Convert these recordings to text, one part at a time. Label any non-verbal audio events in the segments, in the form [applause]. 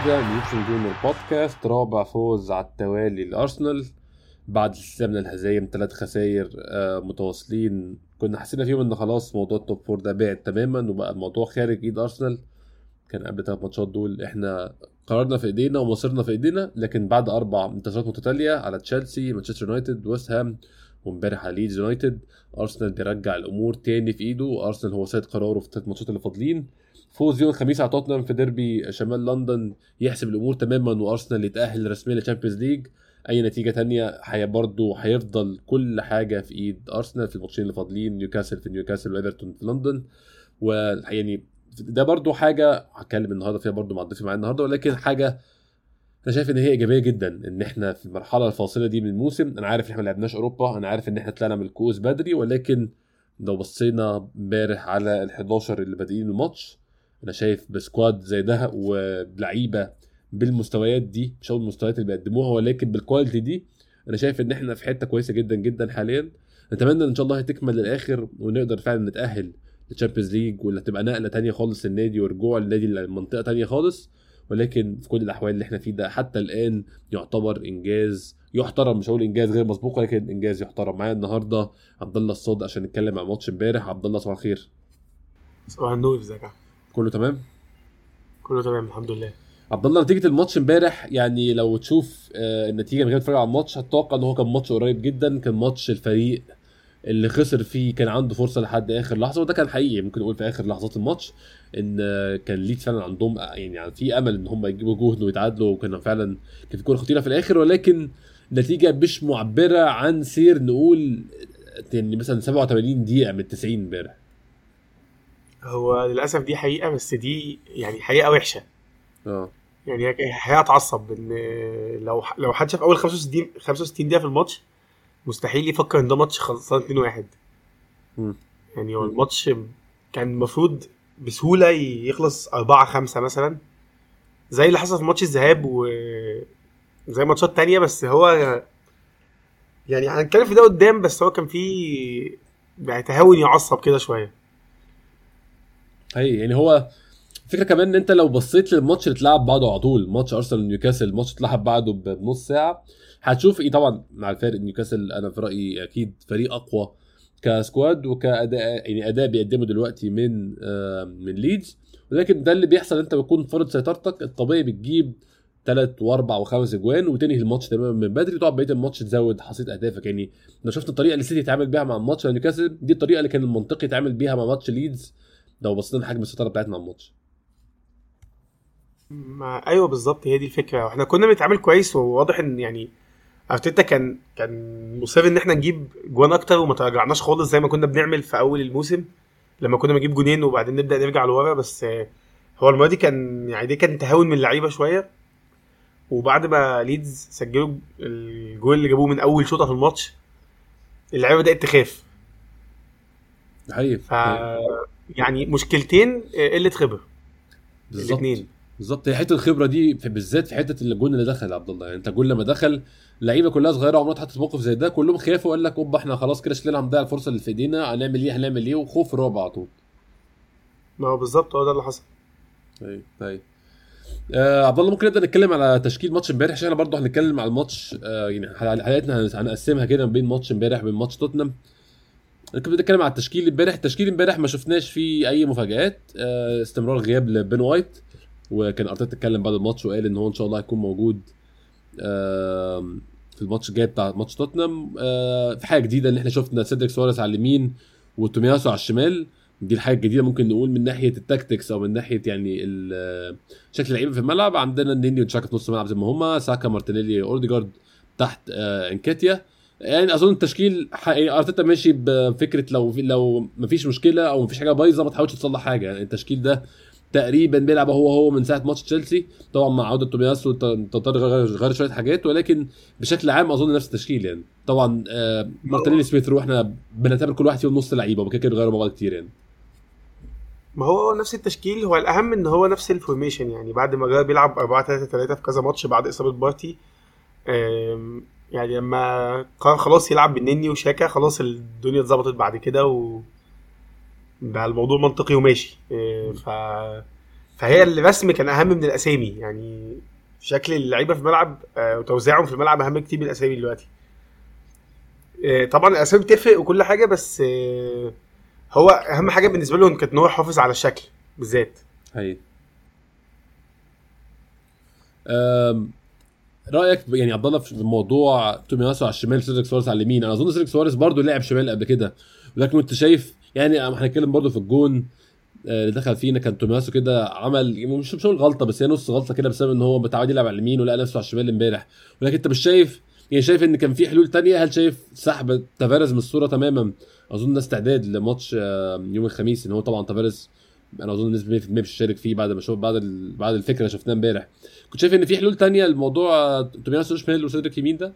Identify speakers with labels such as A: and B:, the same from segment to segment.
A: جديدة من جيمر بودكاست رابع فوز على التوالي لأرسنال. بعد سلسلة من الهزايم ثلاث خساير آه، متواصلين. كنا حسينا فيهم إن خلاص موضوع ال top four ده بعد تماما وبقى الموضوع خارج إيد أرسنال. كان قبل ثلاث ماتشات دول إحنا قرارنا في إيدينا ومصيرنا في إيدينا. لكن بعد أربع انتصارات متتالية على تشيلسي مانشستر يونايتد ويست هام وامبارح على ليدز يونايتد أرسنال بيرجع الأمور تاني في إيده. وأرسنال هو سيد قراره في الثلاث ماتشات اللي فاضلين. فوز يوم الخميس على توتنهام في ديربي شمال لندن يحسب الأمور تماما وأرسنال يتأهل رسميا للشامبيونز ليج. أي نتيجة تانية؟ هي برضه هيفضل كل حاجة في إيد أرسنال في الماتشين اللي فاضلين نيوكاسل في نيوكاسل وإيفرتون في لندن. ويعني ده برضه حاجة هتكلم النهارده فيها برضه مع الضيف معايا النهارده ولكن حاجة أنا شايف إن هي إيجابية جدا إن إحنا في المرحلة الفاصلة دي من الموسم أنا عارف إن إحنا ما لعبناش أوروبا أنا عارف إن إحنا طلعنا من الكؤوس بدري ولكن لو بصينا امبارح على ال 11 اللي بادئين الماتش أنا شايف ب squad زي ده وبلعيبه بالمستويات دي مش هقول المستويات اللي بيقدموها ولكن بال quality دي أنا شايف إن إحنا في حتة كويسة جدا جدا حاليا. نتمنى إن شاء الله تكمل للآخر ونقدر فعلا نتأهل للتشامبيونز ليج ولا تبقى نقلة تانية خالص للنادي ورجوع النادي لمنطقة تانية خالص. ولكن في كل الأحوال اللي إحنا فيه ده حتى الآن يعتبر إنجاز يحترم مش هقول إنجاز غير مسبوق ولكن إنجاز يحترم. معايا النهارده عبد الله الصاد عشان نتكلم عن ماتش إمبارح. عبد الله صباح الخير.
B: صباح النور إزيك يا؟
A: كله تمام؟
B: كله تمام الحمد لله.
A: عبد الله نتيجة الماتش امبارح يعني لو تشوف آه، النتيجة من غير تتفرج على الماتش هتتوقع إن هو كان ماتش قريب جدا. كان ماتش الفريق اللي خسر فيه كان عنده فرصة لحد آخر لحظة وده كان حقيقي. ممكن نقول في آخر لحظات الماتش إن آه، كان ليدز فعلا عندهم آه، يعني في أمل إن هم يجيبوا جون ويتعادلوا وكان فعلا كان في كورة خطيرة في الآخر. ولكن نتيجة مش معبرة عن سير نقول يعني مثلا 87 دقيقة من 90 امبارح.
B: هو للأسف دي حقيقة بس دي يعني حقيقة وحشة.
A: آه.
B: يعني حقيقة تعصب إن لو لو حد شاف أول 65 65 دقيقة في الماتش مستحيل يفكر إن ده ماتش خلصان 2 1
A: مم.
B: يعني هو الماتش كان المفروض بسهولة يخلص 4 5 مثلا. زي اللي حصل في ماتش الذهاب و زي ماتشات تانية بس هو يعني هنتكلم في ده قدام بس هو كان فيه يعني تهاون يعصب كده شوية.
A: هي يعني هو فكره كمان إن أنت لو بصيت للماتش اللي اتلعب بعده على طول ماتش أرسنال ونيوكاسل الماتش اتلعب بعده بنص ساعة هتشوف إيه طبعا مع الفارق نيوكاسل. أنا في رأيي أكيد فريق أقوى ك squad وكأداء يعني أداء بيقدمه دلوقتي من آه من ليدز. ولكن ده اللي بيحصل أنت بتكون فرض سيطرتك. الطبيعي بتجيب ثلاث وأربع وخمس اجوان وتنهي الماتش تماما من بدري وتقعد بقية الماتش تزود حصيلة أهدافك. يعني لو شفت الطريقة اللي سيتي اتعامل بيها مع الماتش نيوكاسل دي الطريقة اللي كان المنطقي يتعامل بيها مع ماتش ليدز لو بصينا لحجم السيطره بتاعتنا على الماتش.
B: ما أيوه بالظبط هي دي الفكرة. وإحنا كنا بنتعامل كويس وواضح إن يعني أرتيتا كان كان مصر إن إحنا نجيب جوان أكتر وما تراجعناش خالص زي ما كنا بنعمل في أول الموسم لما كنا بنجيب جونين وبعدين نبدأ نرجع لورا. بس هو المرة دي كان يعني دي كان تهاون من اللعيبة شوية. وبعد ما ليدز سجلوا الجول اللي جابوه من أول شوطة في الماتش اللعيبة بدأت تخاف.
A: حقيقي.
B: ف يعني مشكلتين آه، قلة خبرة.
A: بالظبط.
B: الاثنين
A: بالظبط. هي حتة الخبرة دي في بالذات في حتة الجون اللي دخل عبد الله يعني انت الجون لما دخل لعيبة كلها صغيرة عمرها اتحطت في موقف زي ده كلهم خافوا وقال لك اوبا إحنا خلاص كده شكلنا هنضيع الفرصة اللي في ايدينا هنعمل إيه هنعمل إيه وخوف رعب على طول.
B: ما هو بالظبط هو ده اللي حصل.
A: أيوه أيوه آه عبد الله ممكن نبدأ نتكلم على تشكيل ماتش امبارح؟ عشان إحنا برضه هنتكلم على الماتش آه يعني حلقتنا هنقسمها كده بين ماتش امبارح وبين ماتش توتنهام. كنت بنتكلم على التشكيل امبارح. التشكيل امبارح ما شفناش فيه أي مفاجآت. آه استمرار غياب لبين وايت وكان أرتيتا اتكلم بعد الماتش وقال إن هو إن شاء الله هيكون موجود آه في الماتش الجاي بتاع ماتش توتنهام. آه في حاجة جديدة إن إحنا شفنا سيدريك سواريز على اليمين وتومياسو على الشمال. دي الحاجة الجديدة ممكن نقول من ناحية ال tactics أو من ناحية يعني ال- شكل اللعيبة في الملعب. عندنا النني وشاكا في نص الملعب زي ما هما ساكا مارتينيلي أورديجارد تحت آه انكاتيا يعني أظن التشكيل يعني أرتيتا ماشي بفكرة لو في لو مفيش مشكلة أو مفيش حاجة بايظة ما تحاولش تصلح حاجة. يعني التشكيل ده تقريبا بيلعب هو هو من ساعة ماتش تشيلسي طبعا مع عودة تومياسو ت- تضطر غير شوية حاجات ولكن بشكل عام أظن نفس التشكيل يعني. طبعا آه مارتينيلي سميث رو إحنا بنعتبر كل واحد فيهم نص لعيبة وكده كده بيغيروا بعض كتير يعني.
B: ما هو نفس التشكيل هو الأهم إن هو نفس ال formation يعني. بعد ما جرب يلعب 4 3 3 في كذا ماتش بعد إصابة بارتي يعني لما قرر خلاص يلعب بالنني وشاكا خلاص الدنيا اتظبطت بعد كده و بقى الموضوع منطقي وماشي. إيه، ف فهي الرسم كان أهم من الأسامي. يعني شكل اللعيبة في الملعب آه، وتوزيعهم في الملعب أهم كتير من الأسامي دلوقتي. آه، طبعا الأسامي بتفرق وكل حاجة بس آه، هو أهم حاجة بالنسبة له كانت إن هو يحافظ على الشكل بالذات.
A: أم، رأيك يعني عبد الله في موضوع تومياسو على الشمال سيدريك سواريز على اليمين. أنا أظن سيدريك سواريز برضه لعب شمال قبل كده. ولكن انت شايف يعني هنتكلم برضه في الجون آه، اللي دخل فينا كان تومياسو كده عمل مش مش هقول غلطة بس هي نص غلطة كده بسبب إن هو متعود يلعب على اليمين ولقى نفسه على الشمال إمبارح. ولكن أنت مش شايف يعني شايف إن كان في حلول تانية؟ هل شايف سحب تافاريز من الصورة تماما؟ أظن ده استعداد لماتش آه، يوم الخميس إن هو طبعا تافاريز أنا اظن النسبة 100% مش هشارك فيه بعد ما شوف بعد ال... بعد الفكرة اللي شفناها امبارح. كنت شايف إن في حلول تانية لموضوع تومياسو شمال وسيدريك يمين ده؟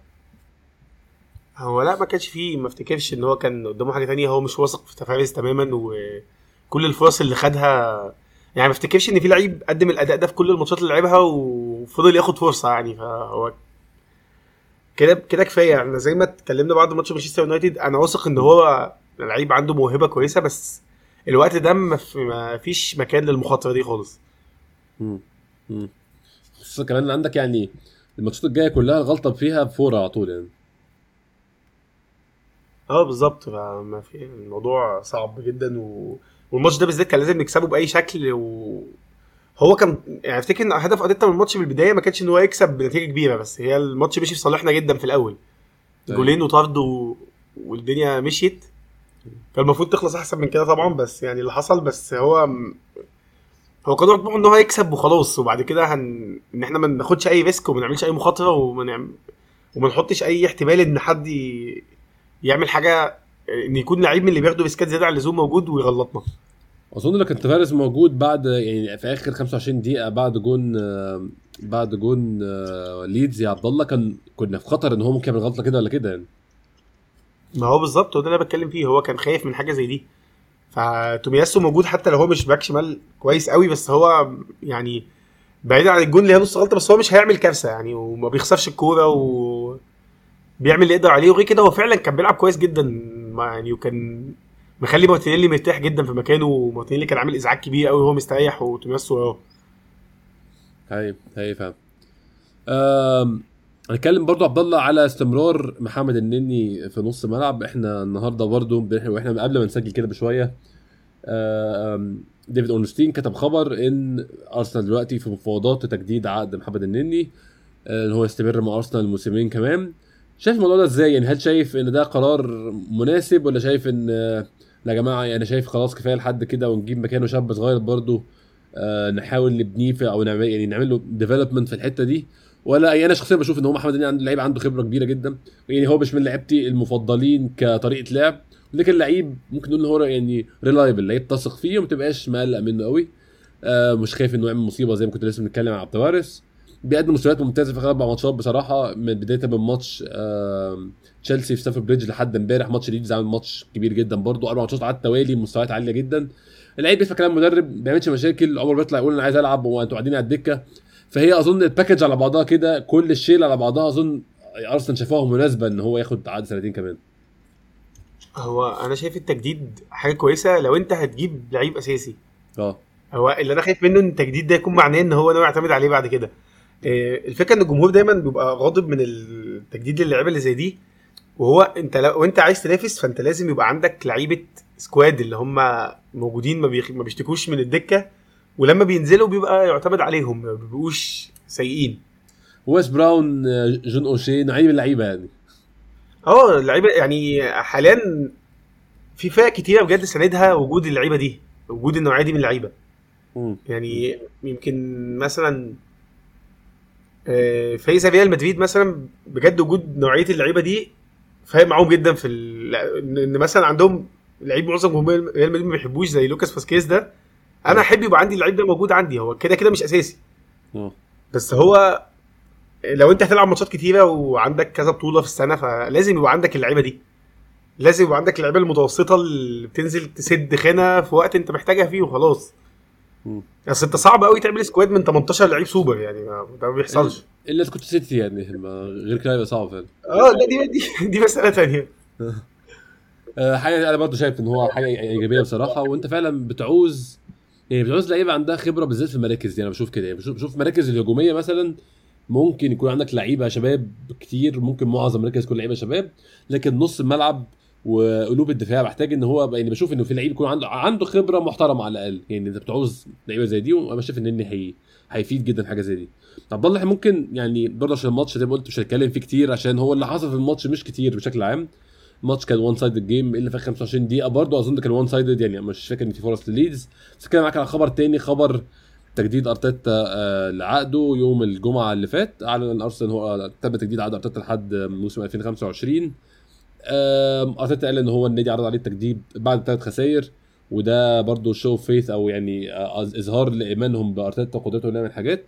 B: هو لا ما كانش فيه ما افتكرش إن هو كان قدامه حاجة تانية. هو مش واثق في تفاريز تماما وكل الفرص اللي خدها يعني ما افتكرش إن في لعيب قدم الأداء ده في كل الماتشات اللي لعبها وفضل ياخد فرصة يعني. فهو كده كده كفاية. إحنا زي ما اتكلمنا بعد ماتش مانشستر يونايتد أنا واثق إن هو لعيب عنده موهبة كويسة بس الوقت ده ما في- ما فيش مكان للمخاطرة دي خالص
A: مم. مم. خصوصا كمان عندك يعني الماتشات الجاية كلها الغلطه فيها بفورة على طول يعني
B: آه بالظبط فما في الموضوع صعب جدا و... والماتش ده بالذات كان لازم نكسبه بأي شكل و... هو كان يعني أفتكر إن هدف أرتيتا من الماتش من البداية ما كانش إن هو يكسب بنتيجة كبيرة بس هي الماتش مشي في صالحنا جدا في الأول
A: أيوة.
B: جونين وطرد و... والدنيا مشيت كان المفروض تخلص أحسن من كده طبعا بس يعني اللي حصل بس هو هو كان طموحه إن هو يكسب وخلاص وبعد كده هن... إن إحنا ما ناخدش أي risk وما نعملش أي مخاطرة وما نعم... وما نحطش أي احتمال إن حد ي... يعمل حاجة إن يكون لعيب من اللي بياخدوا ريسكات زيادة عن اللزوم موجود ويغلطنا.
A: أظن لو كان تافاريز موجود بعد يعني في آخر 25 دقيقة بعد جون بعد جون آه، ليدز يا عبد الله كان كنا في خطر إن هو ممكن يعمل غلطة كده ولا كده يعني.
B: ما هو بالظبط وده اللي أنا بتكلم فيه هو كان خايف من حاجة زي دي. فتومياسو موجود حتى لو هو مش back شمال كويس قوي بس هو يعني بعيدا عن الجون اللي هي نص غلطة بس هو مش هيعمل كارثة يعني وما بيخسرش الكورة و بيعمل اللي يقدر عليه. وغير كده هو فعلا كان بيلعب كويس جدا يعني وكان مخلي مارتينيلي مرتاح جدا في مكانه ومارتينيلي كان عامل إزعاج كبير قوي وهو مستريح وتومياسو وراه
A: هاي هاي فاهم هنتكلم برضو عبد الله على استمرار محمد النني في نص الملعب إحنا النهارده برضو وإحنا قبل ما نسجل كده بشوية أم، ديفيد اورنستين كتب خبر ان ارسنال دلوقتي في مفاوضات لتجديد عقد محمد النني أه، ان هو يستمر مع ارسنال موسمين كمان. شايف الموضوع ده إزاي؟ يعني هل شايف ان ده قرار مناسب ولا شايف ان أه، لا يا جماعة يعني شايف خلاص كفاية لحد كده ونجيب مكانه شاب صغير برضو آه، نحاول نبنيه أو نعمل يعني نعمل له development في الحتة دي؟ ولا يعني أنا شخصيا بشوف إن هو محمد النني عنده لعيب عنده خبرة كبيرة جدا. يعني هو مش من لعيبتي المفضلين كطريقة لعب. لكن لعيب ممكن نقول إن هو يعني reliable لعيب تثق فيه وما تبقاش مقلق منه قوي. آه مش خايف إنه يعمل مصيبة زي ما كنت لسه بنتكلم عن عبد الوارث. بيقدم مستويات ممتازة في أربع ماتشات بصراحة من بداية من ماتش آه تشيلسي في ستافورد بريدج لحد إمبارح. ماتش ليدز عامل ماتش كبير جدا برضه. أربع ماتشات على التوالي مستويات عالية جدا. اللعيب بيسمع كلام المدرب ما بيعملش مشاكل. عمره بيطلع يقول أنا عايز ألعب وأنتوا قاعدين على الدكة. فهي أظن ال package على بعضها كده كل الشيلة على بعضها أظن أرسنال شافوها مناسبة إن هو ياخد عقد سنتين كمان.
B: هو أنا شايف التجديد حاجة كويسة لو أنت هتجيب لعيب أساسي.
A: آه.
B: هو اللي أنا خايف منه إن التجديد ده يكون معناه إن هو ناوي يعتمد عليه بعد كده. آه، الفكرة إن الجمهور دايما بيبقى غاضب من التجديد للعيبة اللي زي دي. وهو أنت لو أنت عايز تنافس فأنت لازم يبقى عندك لعيبة squad اللي هم موجودين ما, بيخ... ما بيشتكوش من الدكة. ولما بينزلوا بيبقى يعتمد عليهم ما بيبقوش سيئين
A: ويس براون آه، جون اوشي نوعين من اللعيبة يعني
B: آه اللعيبة يعني حاليا في فرق كتيرة بجد ساندها وجود اللعيبة دي وجود النوعية دي من
A: اللعيبة.
B: يعني يمكن مثلا آه، فريق ريال مدريد مثلا بجد وجود نوعية اللعيبة دي فارق معاهم جدا في. إن مثلا عندهم لعيب معظم جمهور ريال مدريد ما بيحبوش زي لوكاس فاسكيز ده أنا احب يبقى عندي اللعيب ده موجود عندي هو كده كده مش أساسي.
A: آه.
B: بس هو لو انت هتلعب ماتشات كتيرة وعندك كذا بطولة في السنة فلازم يبقى عندك اللعيبة دي. لازم يبقى عندك اللعيبة المتوسطة اللي بتنزل تسد خانة في وقت انت محتاجها فيه وخلاص. اصل انت صعب قوي تعمل squad من 18 لعيب سوبر يعني ده ما بيحصلش.
A: الا اذا كنت سيتي يعني غير كده يبقى صعب فعلا.
B: آه لا دي دي, دي مسألة ثانية [laughs]
A: آه، حاجة أنا برضه شايف إن هو حاجة إيجابية بصراحة وأنت فعلا بتعوز يعني بتعوز لعيبة عندها خبرة بالذات في المراكز دي. أنا بشوف كده. يعني بشوف المراكز الهجومية مثلا ممكن يكون عندك لعيبة شباب كتير ممكن معظم المراكز تكون لعيبة شباب لكن نص الملعب وقلوب الدفاع محتاج إن هو يعني بشوف إنه في لعيب يكون عنده عنده خبرة محترمة على الأقل. يعني انت بتعوز لعيبة زي دي وأنا شايف إن هي هيفيد جدا حاجة زي دي. عبد الله ممكن يعني برضه عشان الماتش زي ما قلت مش هنتكلم فيه كتير عشان هو اللي حصل في الماتش مش كتير بشكل عام. الماتش كان one side game اللي في 25 دقيقة. برضه أظن كان one sided يعني مش فاكر إن في فرص لليدز. بس كده معاك على خبر تاني خبر تجديد أرتيتا آه، لعقده يوم الجمعة اللي فات. أعلن أرسنال هو تم تجديد عقد أرتيتا لحد موسم 2025 آم، أرتيتا قال إن هو النادي عرض عليه التجديد بعد ثلاث خسائر وده برضه show faith أو يعني آه، إظهار لإيمانهم بأرتيتا وقدرته إنه يعمل حاجات.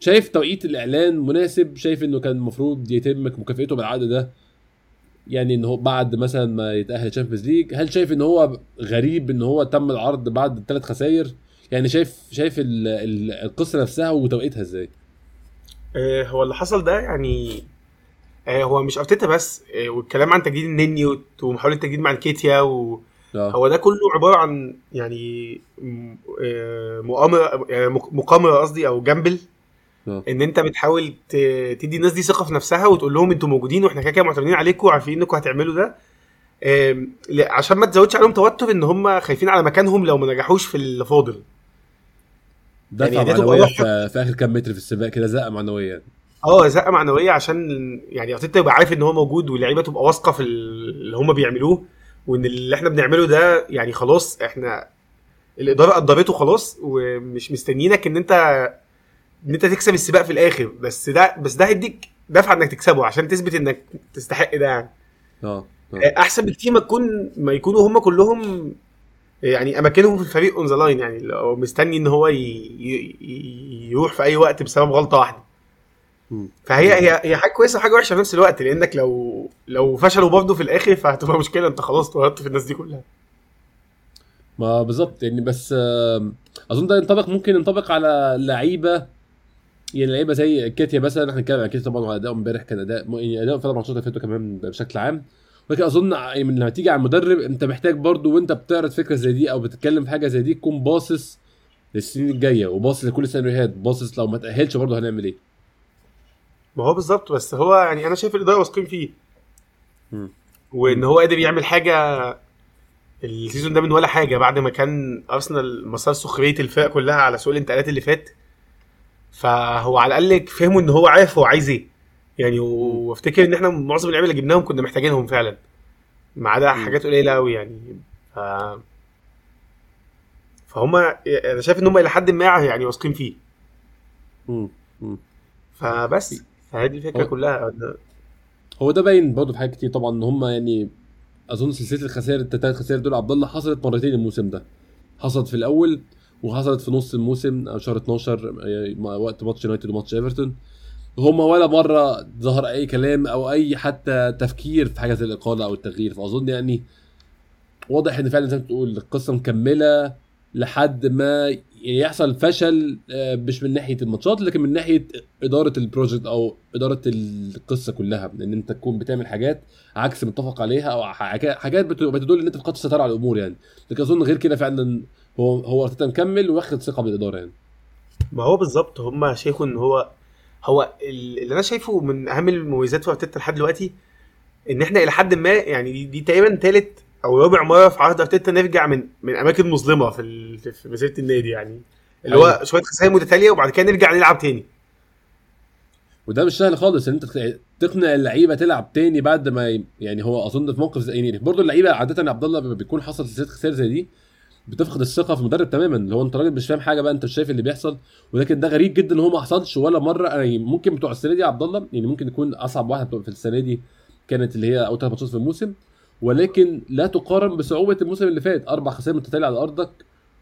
A: شايف توقيت الإعلان مناسب؟ شايف إنه كان المفروض يتم مكافئته بالعقد ده؟ يعني إن هو بعد مثلا ما يتأهل Champions League هل شايف إن هو غريب إن هو تم العرض بعد ثلاث خسائر يعني شايف شايف ال- ال- القصة نفسها وتوقيتها إزاي؟
B: آه، هو اللي حصل ده يعني آه، هو مش أرتيتا بس آه، والكلام عن تجديد النني وت- ومحاولة التجديد مع الكيتيا و... هو ده كله عبارة عن يعني مؤامرة مق- مقامرة قصدي أو جامبل إن أنت بتحاول تدي الناس دي ثقة في نفسها وتقول لهم أنتوا موجودين وإحنا كده كده معتمدين عليكم وعارفين إنكم هتعملوا ده. عشان ما تزودش عليهم توتر إن هم خايفين على مكانهم لو ما نجحوش في اللي فاضل. يعني ده تبقى
A: معنويه في, في آخر كام متر في السباق كده زقه معنويه يعني.
B: آه زقه معنوية عشان يعني ارتيتا يبقى عارف إن هو موجود واللعيبة تبقى واثقة في اللي هم بيعملوه وإن اللي إحنا بنعمله ده يعني خلاص إحنا الإدارة قدرته خلاص ومش مستنيينك إن أنت إن أنت تكسب السباق في الآخر بس ده بس ده هيديك دفعة إنك تكسبه عشان تثبت إنك تستحق ده يعني.
A: آه آه.
B: أحسن بكتير ما تكون ما يكونوا هم كلهم يعني أماكنهم في الفريق on the line يعني لو مستني إن هو ي... ي... يروح في أي وقت بسبب غلطة
A: واحدة.
B: فهي هي هي حاجة كويسة وحاجة وحشة في نفس الوقت لأنك لو لو فشلوا برضه في الآخر فهتبقى [laughs] مشكلة أنت خلاص طردت في الناس دي كلها.
A: ما بالظبط يعني بس أظن ده ينطبق ممكن ينطبق على لعيبه يعني لعيبة زي نكيتيا مثلا إحنا هنتكلم عن نكيتيا طبعا وأداؤه امبارح كان أداء يعني أداؤه في الماتشات اللي فاتوا كمان بشكل عام. ولكن أظن يعني من لما تيجي على المدرب أنت محتاج برضو وأنت بتعرض فكرة زي دي أو بتتكلم في حاجة زي دي تكون باصص للسنين الجاية وباصص لكل السيناريوهات باصص لو ما تأهلش برضه هنعمل إيه.
B: ما هو بالظبط بس هو يعني أنا شايف الإدارة واثقين فيه. وإن هو قادر يعمل حاجة السيزون ده من ولا حاجة بعد ما كان أرسنال مسار سخرية الفرق كلها على سوق الانتقالات اللي فات. فهو على الأقل فهموا إن هو عارف هو عايز إيه. يعني وافتكر إن إحنا معظم اللعيبة اللي جبناهم كنا محتاجينهم فعلا. ما عدا. حاجات قليلة قوي يعني. ف... فهم أنا شايف إن هم إلى حد ما يعني واثقين فيه.
A: مم. مم.
B: فبس. فهذه الفكرة
A: هو-
B: كلها.
A: هو ده باين برضه في حاجات كتير طبعا إن هم يعني أظن سلسلة الخسائر الثلاث خسائر دول عبد الله حصلت مرتين الموسم ده. حصلت في الأول وحصلت في نص الموسم أو شهر 12 يعني وقت ماتش يونايتد وماتش إيفرتون. هما ولا مرة ظهر أي كلام أو أي حتى تفكير في حاجة زي الإقالة أو التغيير. فأظن يعني واضح إن فعلا زي ما بتقول القصة مكملة لحد ما يحصل فشل آه، مش من ناحية الماتشات لكن من ناحية إدارة البروجكت أو إدارة القصة كلها. إن أنت تكون بتعمل حاجات عكس متفق عليها أو حاجات حاجات بت- بتدل إن أنت فقدت السيطره على الأمور يعني. لكن أظن غير كده فعلا هو هو أرتيتا مكمل واخد ثقة من الاداره يعني.
B: ما هو بالظبط هم شايفوا إن هو هو ال- اللي أنا شايفه من أهم المميزات في أرتيتا لحد دلوقتي إن إحنا إلى حد ما يعني دي, دي تقريبا ثالث أو رابع مرة في عهد أرتيتا نرجع من من أماكن مظلمة في في- مسيرة النادي يعني. اللي هو
A: أيوة.
B: شوية خسائر متتالية وبعد كده نرجع نلعب تاني.
A: وده مش سهل خالص إن أنت تق- تقنع اللعيبة تلعب تاني بعد ما يعني هو أظن في موقف زي يعني برضه اللعيبة عادة عبد الله بيكون حصل سلسلة خسائر زي دي. بتفقد الثقة في المدرب تماما اللي هو أنت راجل مش فاهم حاجة بقى أنت مش شايف اللي بيحصل. ولكن ده غريب جدا إن هو ما حصلش ولا مرة. يعني ممكن بتوع السنة دي عبد الله يعني ممكن يكون أصعب واحد في السنة دي كانت اللي هي أول ثلاث ماتشات في الموسم. ولكن لا تقارن بصعوبة الموسم اللي فات. أربع خسائر متتالية على أرضك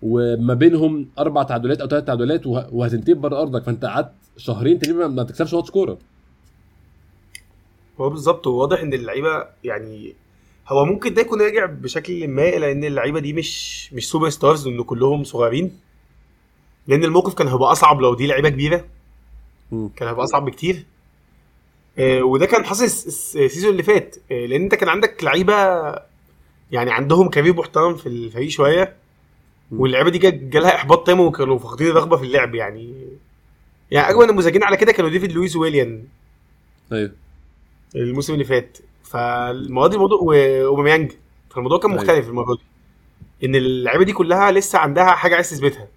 A: وما بينهم أربع تعادلات أو ثلاث تعادلات وه- وهتنتهي بره أرضك. فأنت قعدت شهرين تقريبا ما بتكسبش ماتش كورة.
B: هو بالظبط وواضح إن اللعيبة يعني هو ممكن ده يكون راجع بشكل ما إلى إن اللعيبة دي مش مش superstars وإن كلهم صغيرين. لأن الموقف كان هيبقى أصعب لو دي لعيبة
A: كبيرة.
B: كان هيبقى أصعب بكتير. آه، وده كان حاصل الس- الس- ال season اللي فات. آه، لأن أنت كان عندك لعيبة يعني عندهم career محترم في الفريق شوية. واللعيبة دي جا- جالها إحباط تام وكانوا فاقدين الرغبة في اللعب يعني. يعني أجمل النموذجين على كده كانوا ديفيد لويس وويليان.
A: أيوه.
B: الموسم اللي فات. فالمره دي الموضوع وأوباميانج. فالموضوع كان
A: أيوة.
B: مختلف المرة دي. إن اللعيبة دي كلها لسه عندها حاجة عايز تثبتها.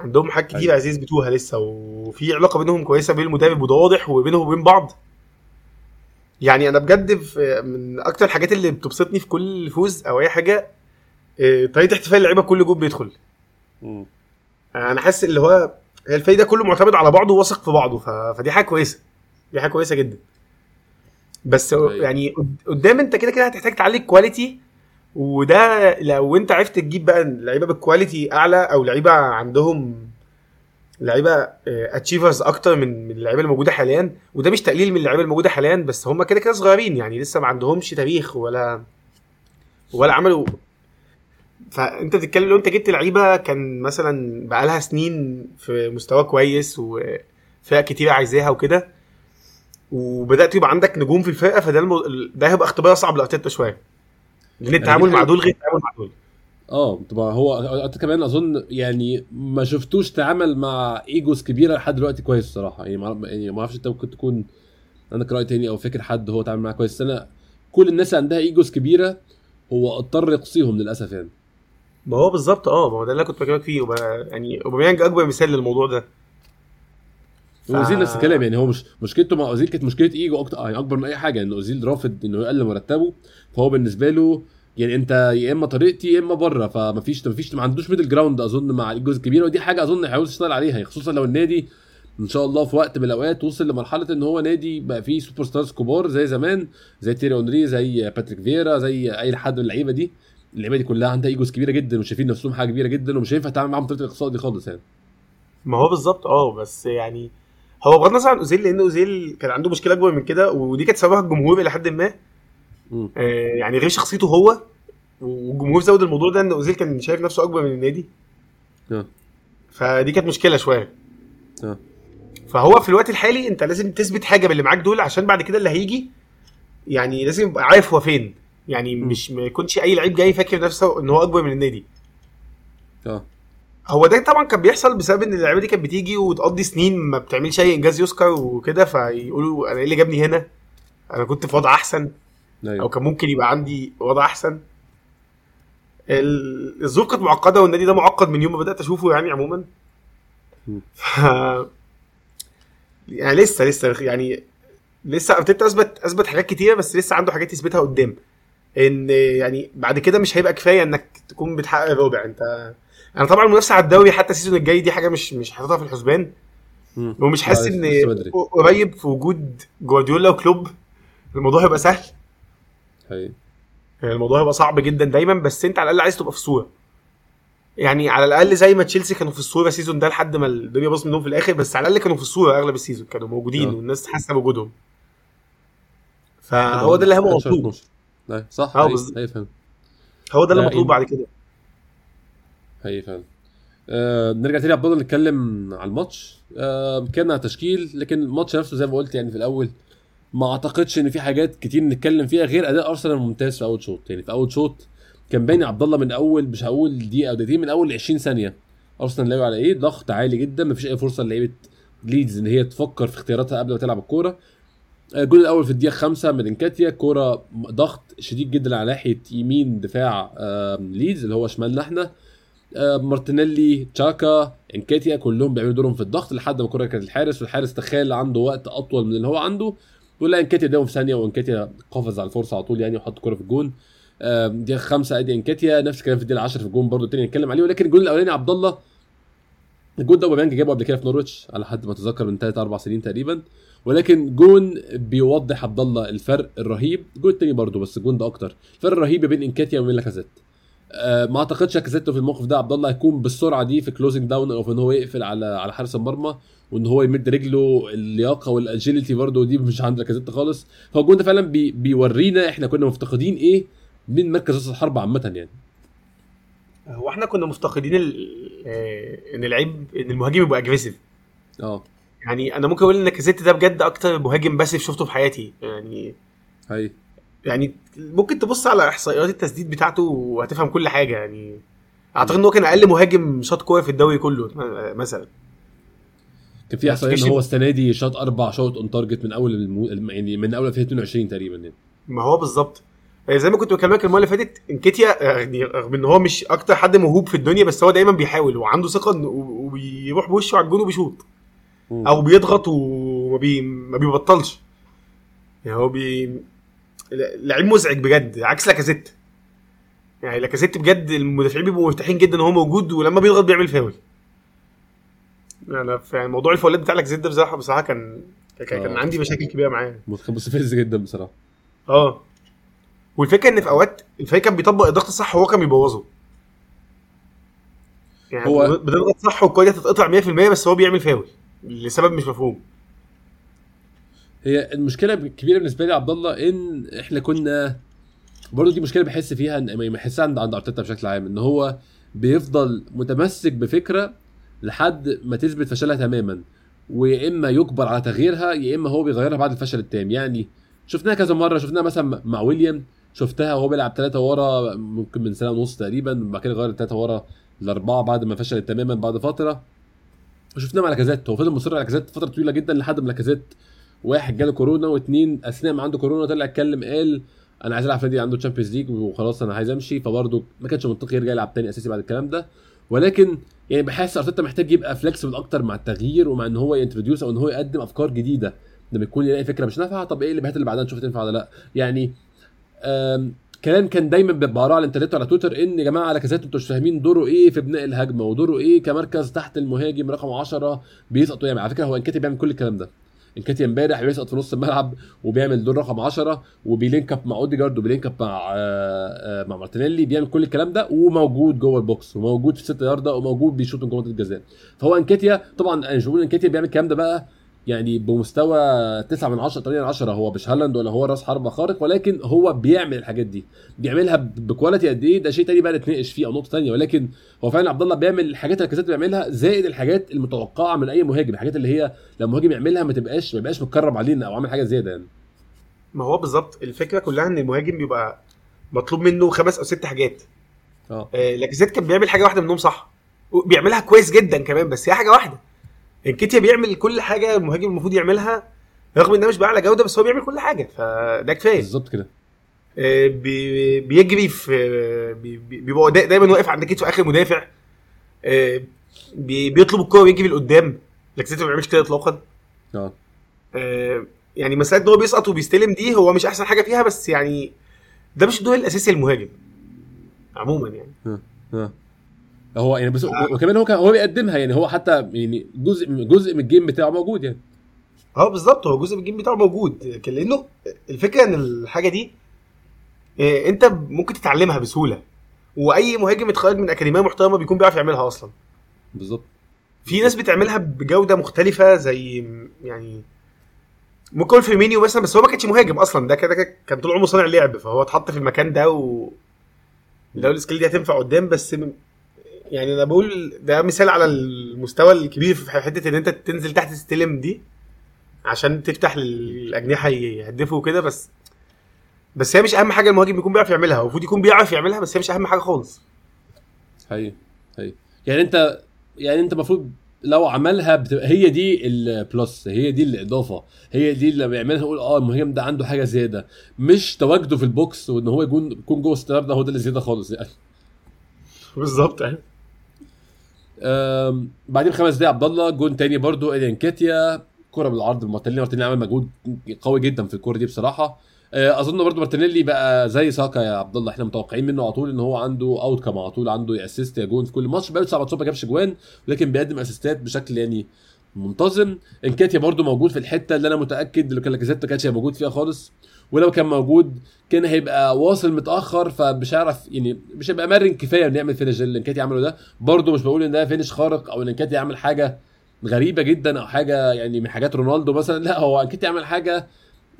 B: عندهم حاجات كتير
A: أيوة.
B: عايز يثبتوها لسه وفي علاقة بينهم كويسة بين المدرب وده واضح وبينهم وبين بعض. يعني أنا بجد من أكتر الحاجات اللي بتبسطني في كل فوز أو أي حاجة إيه، طريقة احتفال اللعيبة كل جول بيدخل. أنا حاسس اللي هو الفريق ده كله معتمد على بعضه وواثق في بعضه ف... فدي حاجة كويسة. دي حاجة كويسة جدا. بس
A: أيوة.
B: يعني قد- قدام انت كده كده هتحتاج تعلي ال quality وده لو انت عرفت تجيب بقى لعيبة بال quality أعلى أو لعيبة عندهم لعيبة achievers أكتر من من اللعيبة الموجوده حاليا وده مش تقليل من اللعيبة الموجوده حاليا بس هم كده كده صغيرين يعني لسه ما عندهمش تاريخ ولا ولا عملوا فأنت بتتكلم لو انت جبت لعيبة كان مثلا بقالها سنين في مستوى كويس وفرق كتير عايزاها وكده وبدأت يبقى عندك نجوم في الفرقة فده المو... ده هيبقى اختبار صعب لارتيتا شوية. لأن التعامل مع دول غير التعامل مع دول.
A: آه طبعا هو أنت كمان أظن يعني ما شفتوش تعامل مع إيجوز كبيرة لحد دلوقتي كويس الصراحه يعني ما يعني ما أعرفش أنت ممكن تكون عندك رأي تاني أو فاكر حد هو تعامل معاه كويس. أنا كل الناس اللي عندها egos كبيرة هو اضطر يقصيهم للأسف يعني.
B: ما هو بالظبط آه ما هو ده اللي كنت بكلمك فيه. وب- يعني أوباميانج أكبر مثال للموضوع ده.
A: واوزيل نفس الكلام يعني هو مش مشكلته مع اوزيل كانت مشكلة إيجو أكتر يعني أكبر من أي حاجة ان اوزيل رافض إنه يقلل مرتبه فهو بالنسبة له يعني أنت يا إما طريقتي يا إما بره فمفيش مفيش ما عندوش middle ground أظن مع ال egos الكبيره ودي حاجة أظن هيعوز يشتغل عليها يعني خصوصا لو النادي إن شاء الله في وقت من الأوقات وصل لمرحلة إن هو نادي بقى فيه superstars كبار زي زمان زي تيري أونري زي باتريك فيرا زي أي حد من اللعيبة دي. اللعيبة دي كلها عندها egos كبيرة جدا وشايفين نفسهم حاجة كبيرة جدا ومش هينفع تعمل معاهم طريقه الاقصاء دي خالص يعني.
B: ما هو بالظبط آه بس يعني هو بغض النظر عن أوزيل لأن أوزيل كان عنده مشكلة أكبر من كده ودي كانت سببها الجمهور إلى حد ما. آه يعني غير شخصيته هو والجمهور زود الموضوع ده إن أوزيل كان شايف نفسه أكبر من النادي.
A: آه.
B: فدي كانت مشكلة شوية.
A: آه.
B: فهو في الوقت الحالي أنت لازم تثبت حاجة باللي معاك دول عشان بعد كده اللي هيجي يعني لازم يبقى عارف هو فين. يعني. مش ما يكونش أي لعيب جاي فاكر نفسه إن هو أكبر من النادي.
A: آه.
B: هو ده طبعا كان بيحصل بسبب إن اللعيبة دي كانت بتيجي وتقضي سنين ما بتعملش أي إنجاز يذكر وكده فيقولوا أنا إيه اللي جابني هنا؟ أنا كنت في وضع أحسن. أو
A: أيوه
B: كان ممكن يبقى عندي وضع أحسن. ال- الظروف كانت معقدة والنادي ده معقد من يوم ما بدأت أشوفه يعني عموما. ف يعني لسه لسه يعني لسه أرتيتا أثبت أثبت حاجات كتيرة بس لسه عنده حاجات يثبتها قدام. إن يعني بعد كده مش هيبقى كفاية إنك تكون بتحقق الرابع. أنت أنا طبعا المنافسة على الدوري حتى السيزون الجاي دي حاجة مش مش حاططها في الحسبان. ومش حاسس
A: لا، إن.
B: قريب في وجود جوارديولا وكلوب الموضوع هيبقى سهل
A: حقيقي.
B: الموضوع هيبقى صعب جدا دايما بس أنت على الأقل عايز تبقى في الصورة يعني على الأقل زي ما تشيلسي كانوا في الصورة ال season ده لحد ما الدنيا باظت منهم في الآخر بس على الأقل كانوا في الصورة أغلب ال season كانوا موجودين
A: آه.
B: والناس حاسة بوجودهم فهو ده اللي هيبقى
A: 11
B: مطلوب
A: 12. لا صح آه
B: بالظبط. هو ده اللي مطلوب بعد كده
A: هي فعلا. آه نرجع تاني عبد الله نتكلم على الماتش. آه كان تشكيل لكن الماتش نفسه زي ما قلت يعني في الأول ما أعتقدش إن في حاجات كتير نتكلم فيها غير أداء أرسنال ممتاز في أول شوط. يعني في أول شوط كان باين عبد الله من أول مش هقول دقيقة أو دقيقتين من أول 20 ثانية. أرسنال لاعب على إيه؟ ضغط عالي جدا. مفيش أي فرصة للعيبه ليدز إن هي تفكر في اختياراتها قبل ما تلعب الكورة. آه، الجول الأول في الدقيقة 5 من نكيتيا. كورة ضغط شديد جدا على ناحية يمين دفاع ليدز اللي هو شمالنا إحنا. مارتينيلي تشاكا نكيتيا كلهم بيعملوا دورهم في الضغط لحد ما الكوره كانت الحارس والحارس تخيل عنده وقت أطول من اللي هو عنده ولا نكيتيا اداهم في ثانية ونكيتيا قفز على الفرصة على طول يعني وحط الكوره في الجون. آه، دقيقه خمسة ادي نكيتيا نفس الكلام في الدقيقة 10 في الجون برضه تاني نتكلم عليه ولكن الجول الأولاني عبد الله الجول ده اوباميانج جابه قبل كده في نورويتش على حد ما أتذكر من 3 4 سنين تقريبا ولكن جون بيوضح عبد الله الفرق الرهيب الجول التاني برضه بس الجون ده أكتر الفرق الرهيب بين نكيتيا وبين لاكازيت آه، ما اعتقدش لاكازيت في الموقف ده عبد الله هيكون بالسرعة دي في closing down أو في إن هو يقفل على على حارس المرمى وإن هو يمد رجله اللياقة وال agility برضه دي مش عند لاكازيت خالص. فهو الجون ده فعلا بي بيورينا إحنا كنا مفتقدين إيه من مركز راس الحربة عامة يعني.
B: هو إحنا كنا مفتقدين. آه، إن اللعيب إن المهاجم يبقى aggressive
A: آه.
B: يعني أنا ممكن أقول إن لاكازيت ده بجد أكتر مهاجم باسف شفته في حياتي. يعني
A: هي
B: يعني ممكن تبص على إحصائيات التسديد بتاعته وهتفهم كل حاجة يعني أعتقد إن هو كان أقل مهاجم شاط كورة في الدوري كله مثلا.
A: كان في إحصائية إن هو السنة دي شاط أربع shot on target من أول المو... يعني من أول 2022 تقريبا يعني.
B: ما هو بالظبط. آه، زي ما كنت بكلمك المرة اللي فاتت إنكيتيا آه، يعني رغم إن هو مش أكتر حد موهوب في الدنيا بس هو دايما بيحاول وعنده ثقة وبيروح بوشه على الجون وبيشوط. أو بيضغط وما بي... ما بيبطلش. يعني هو بي لعيب مزعج بجد عكس لاكازيت. يعني لاكازيت بجد المدافعين بيبقوا مرتاحين جدا إن هو موجود ولما بيضغط بيعمل فاول. يعني في موضوع الفاولات بتاع لاكازيت ده بصراحه بصراحة كان كان آه. عندي مشاكل كبيرة معاه.
A: مستفز جدا بصراحة.
B: آه. والفكرة إن في أوقات الفريق كان بيطبق الضغط الصح وهو كان بيبوظه. يعني هو بتضغط صح والكورة تتقطع 100% بس هو بيعمل فاول لسبب مش مفهوم.
A: هي المشكلة الكبيرة بالنسبة لي عبد الله إن إحنا كنا برضه دي مشكلة بحس فيها إن بحسها عند عند أرتيتا بشكل عام إن هو بيفضل متمسك بفكرة لحد ما تثبت فشلها تماما ويا إما يجبر على تغييرها يا إما هو بيغيرها بعد الفشل التام. يعني شفناها كذا مرة شفناها مثلا مع ويليام شفتها وهو بيلعب ثلاثة ورا ممكن من سنة ونص تقريبا بعد كده غير الثلاثه ورا الاربعه بعد ما فشلت تماما بعد فترة. وشفناه مع لاكازيت هو فضل مصر على لاكازيت فترة طويلة جدا لحد ما لاكازيت واحد جاله كورونا واثنين أثناء ما عنده كورونا طلع اتكلم قال أنا عايز ألعب في نادي عنده Champions League وخلاص أنا عايز أمشي فبرضه ما كانش منطقي يرجع يلعب تاني أساسي بعد الكلام ده. ولكن يعني بحس أرتيتا محتاج يبقى flexible أكتر مع التغيير ومع إن هو ي introduce أو إن هو يقدم أفكار جديدة. لما يكون يلاقي فكرة مش نافعة طب إيه اللي اللي بعدها؟ نشوف تنفع ولا لأ. يعني كلام كان دايما بقراه على الإنترنت وعلى تويتر إن يا جماعة لاكازيت أنتوا مش فاهمين دوره إيه في بناء الهجمة ودوره إيه كمركز تحت المهاجم رقم 10 بيسقط يعني على فكرة هو إنكيتيا بيعمل كل الكلام ده. إنكيتيا امبارح بيسقط في نص الملعب وبيعمل دور رقم 10 وبي link up مع اوديجارد وبي link up مع آه، آه، مع مارتينيلي بيعمل كل الكلام ده وموجود جوه ال box وموجود في 6 ياردة وموجود بيشوط من جوه الجزاء. فهو إنكيتيا طبعا أنا إنكيتيا بيعمل الكلام ده بقى يعني بمستوى 9 من 10 8 من 10 هو مش هالاند ولا هو راس حربة خارق ولكن هو بيعمل الحاجات دي. بيعملها ب quality قد إيه؟ ده شيء تاني بقى نتناقش فيه أو نقطة ثانية ولكن هو فعلا عبد الله بيعمل الحاجات اللي كاسات بيعملها زائد الحاجات المتوقعة من أي مهاجم الحاجات اللي هي لما مهاجم يعملها ما تبقاش ما يبقاش متكرم علينا أو عامل حاجة زيادة يعني.
B: ما هو بالظبط الفكرة كلها إن المهاجم بيبقى مطلوب منه خمس أو ست حاجات. آه, آه لاكازيت كان بيعمل حاجة واحدة منهم صح بيعملها كويس جدا كمان بس هي حاجة واحدة. انكيتيا بيعمل كل حاجة المهاجم المفروض يعملها رغم إنها مش بأعلى جودة بس هو بيعمل كل حاجة فده كفاية.
A: بالظبط كده.
B: آه، بيجري في بيبقى دايما واقف عند كتفه آخر مدافع. آه، بيطلب الكورة ويجري لقدام. لكن ما بيعملش كده اطلاقا. آه, آه، يعني مساله ان هو بيسقط وبيستلم دي هو مش أحسن حاجة فيها بس يعني ده مش الدور الأساسي للمهاجم. عموما يعني.
A: هو يعني بس آه. وكمان هو هو بيقدمها يعني هو حتى يعني جزء جزء من الجيم بتاعه موجود يعني.
B: آه بالظبط هو جزء من ال game بتاعه موجود. لأنه الفكرة إن الحاجة دي إيه أنت ممكن تتعلمها بسهولة. وأي مهاجم اتخرج من أكاديمية محترمة بيكون بيعرف يعملها أصلا.
A: بالظبط.
B: في ناس بتعملها بجودة مختلفة زي يعني ممكن فيرمينيو مثلا بس هو ما كانش مهاجم أصلا. ده كده كان طول عمره صانع لعب فهو اتحط في المكان ده و لو ال skill دي هتنفع قدام بس يعني أنا بقول ده مثال على المستوى الكبير في حتة إن أنت تنزل تحت تستلم دي عشان تفتح للاجنحه يهدفوا وكده بس بس هي مش أهم حاجة المهاجم يكون بيعرف يعملها. المفروض يكون بيعرف يعملها بس هي مش أهم حاجة خالص.
A: هي هي. يعني أنت يعني أنت المفروض لو عملها بتبقى هي دي ال plus هي دي الإضافة. هي دي اللي بيعملها نقول آه المهاجم ده عنده حاجة زيادة. مش تواجده في ال box وإن هو يكون يكون جوه الستة ياردة هو ده اللي زيادة خالص. يعني
B: بالظبط يعني
A: بعديها بخمس دقايق عبد الله جون تاني برضو إيدي إنكيتيا كرة بالعرض. مارتينيلي مارتينيلي عمل مجهود قوي جدا في الكورة دي بصراحة. آه، أظن برضو مارتينيلي بقى زي ساكا يا عبد الله إحنا متوقعين منه على طول إن هو عنده outcome على طول عنده assist يا جون في كل ماتش. بقى 7 ما جابش جوان ولكن بيقدم اسيستات بشكل يعني منتظم. إنكيتيا برضو موجود في الحتة اللي أنا متأكد لو كان لاكازيت ما كانش موجود فيها خالص. ولو كان موجود كان هيبقى واصل متأخر فمش هيعرف يعني مش هيبقى مرن كفاية إنه يعمل finish اللي إنكيتيا عمله ده. برضه مش بقول إن ده finish خارق أو إن إنكيتيا يعمل حاجة غريبة جدا أو حاجة يعني من حاجات رونالدو مثلا. [laughs] لا هو إنكاتي عمل حاجة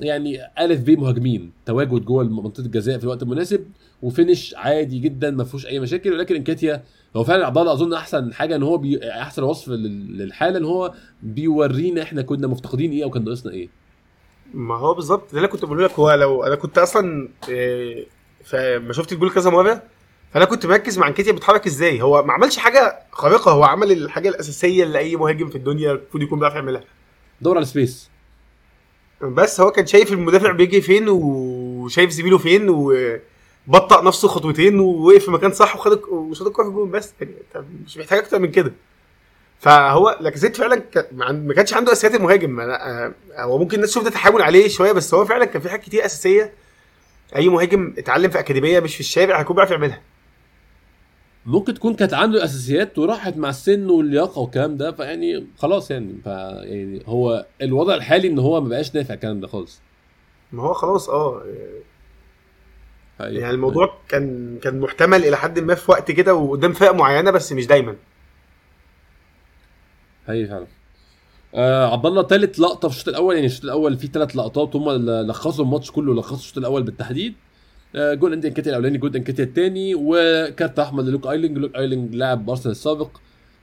A: يعني ألف ب مهاجمين تواجد جوه منطقة الجزاء في الوقت المناسب وفينش عادي جدا ما فيهوش أي مشاكل. ولكن انكاتيا هو فعلا عبد الله أظن أحسن حاجة إن هو بي... أحسن وصف للحالة إن هو بيورينا إحنا كنا مفتقدين إيه أو كان ناقصنا إيه.
B: ما هو بالظبط ده اللي كنت بقول لك. هو لو أنا كنت أصلا آه، فما شفت الجول كذا مرة فأنا كنت مركز مع أنكيتيا بيتحرك إزاي. هو ما عملش حاجة خارقة هو عمل الحاجة الأساسية اللي اي مهاجم في الدنيا المفروض يكون بيعرف يعملها.
A: دور على space.
B: بس هو كان شايف المدافع بيجي فين وشايف زميله فين وبطأ نفسه خطوتين ووقف في مكان صح وخد وشاط الكورة في الجون. بس يعني مش محتاج أكتر من كده. فهو لاكازيت فعلا ك- ما كانش عنده أساسيات المهاجم. أنا- آه، هو ممكن الناس تشوف ده تحامل عليه شوية بس هو فعلا كان في حاجات كتير أساسية أي مهاجم اتعلم في أكاديمية مش في الشارع هيكون بيعرف يعملها.
A: ممكن تكون كانت عنده الاساسيات وراحت مع السن واللياقة والكلام ده فيعني خلاص يعني ف يعني هو الوضع الحالي إن هو ما بقاش نافع الكلام ده خالص.
B: ما هو خلاص آه.
A: حقيقي.
B: يعني الموضوع كان كان محتمل إلى حد ما في وقت كده وقدام فرق معينة بس مش دايما.
A: حقيقي فعلا. آه عبد الله ثالث لقطة في الشوط الأول يعني الشوط الأول فيه ثلاث لقطات هم لخصوا الماتش كله لخصوا الشوط الأول بالتحديد. آه جول إيدي إنكيتيا الأولاني جول انكيتيا الثاني وكارت احمر للوك ايلينج لوك ايلينج لاعب ارسنال السابق.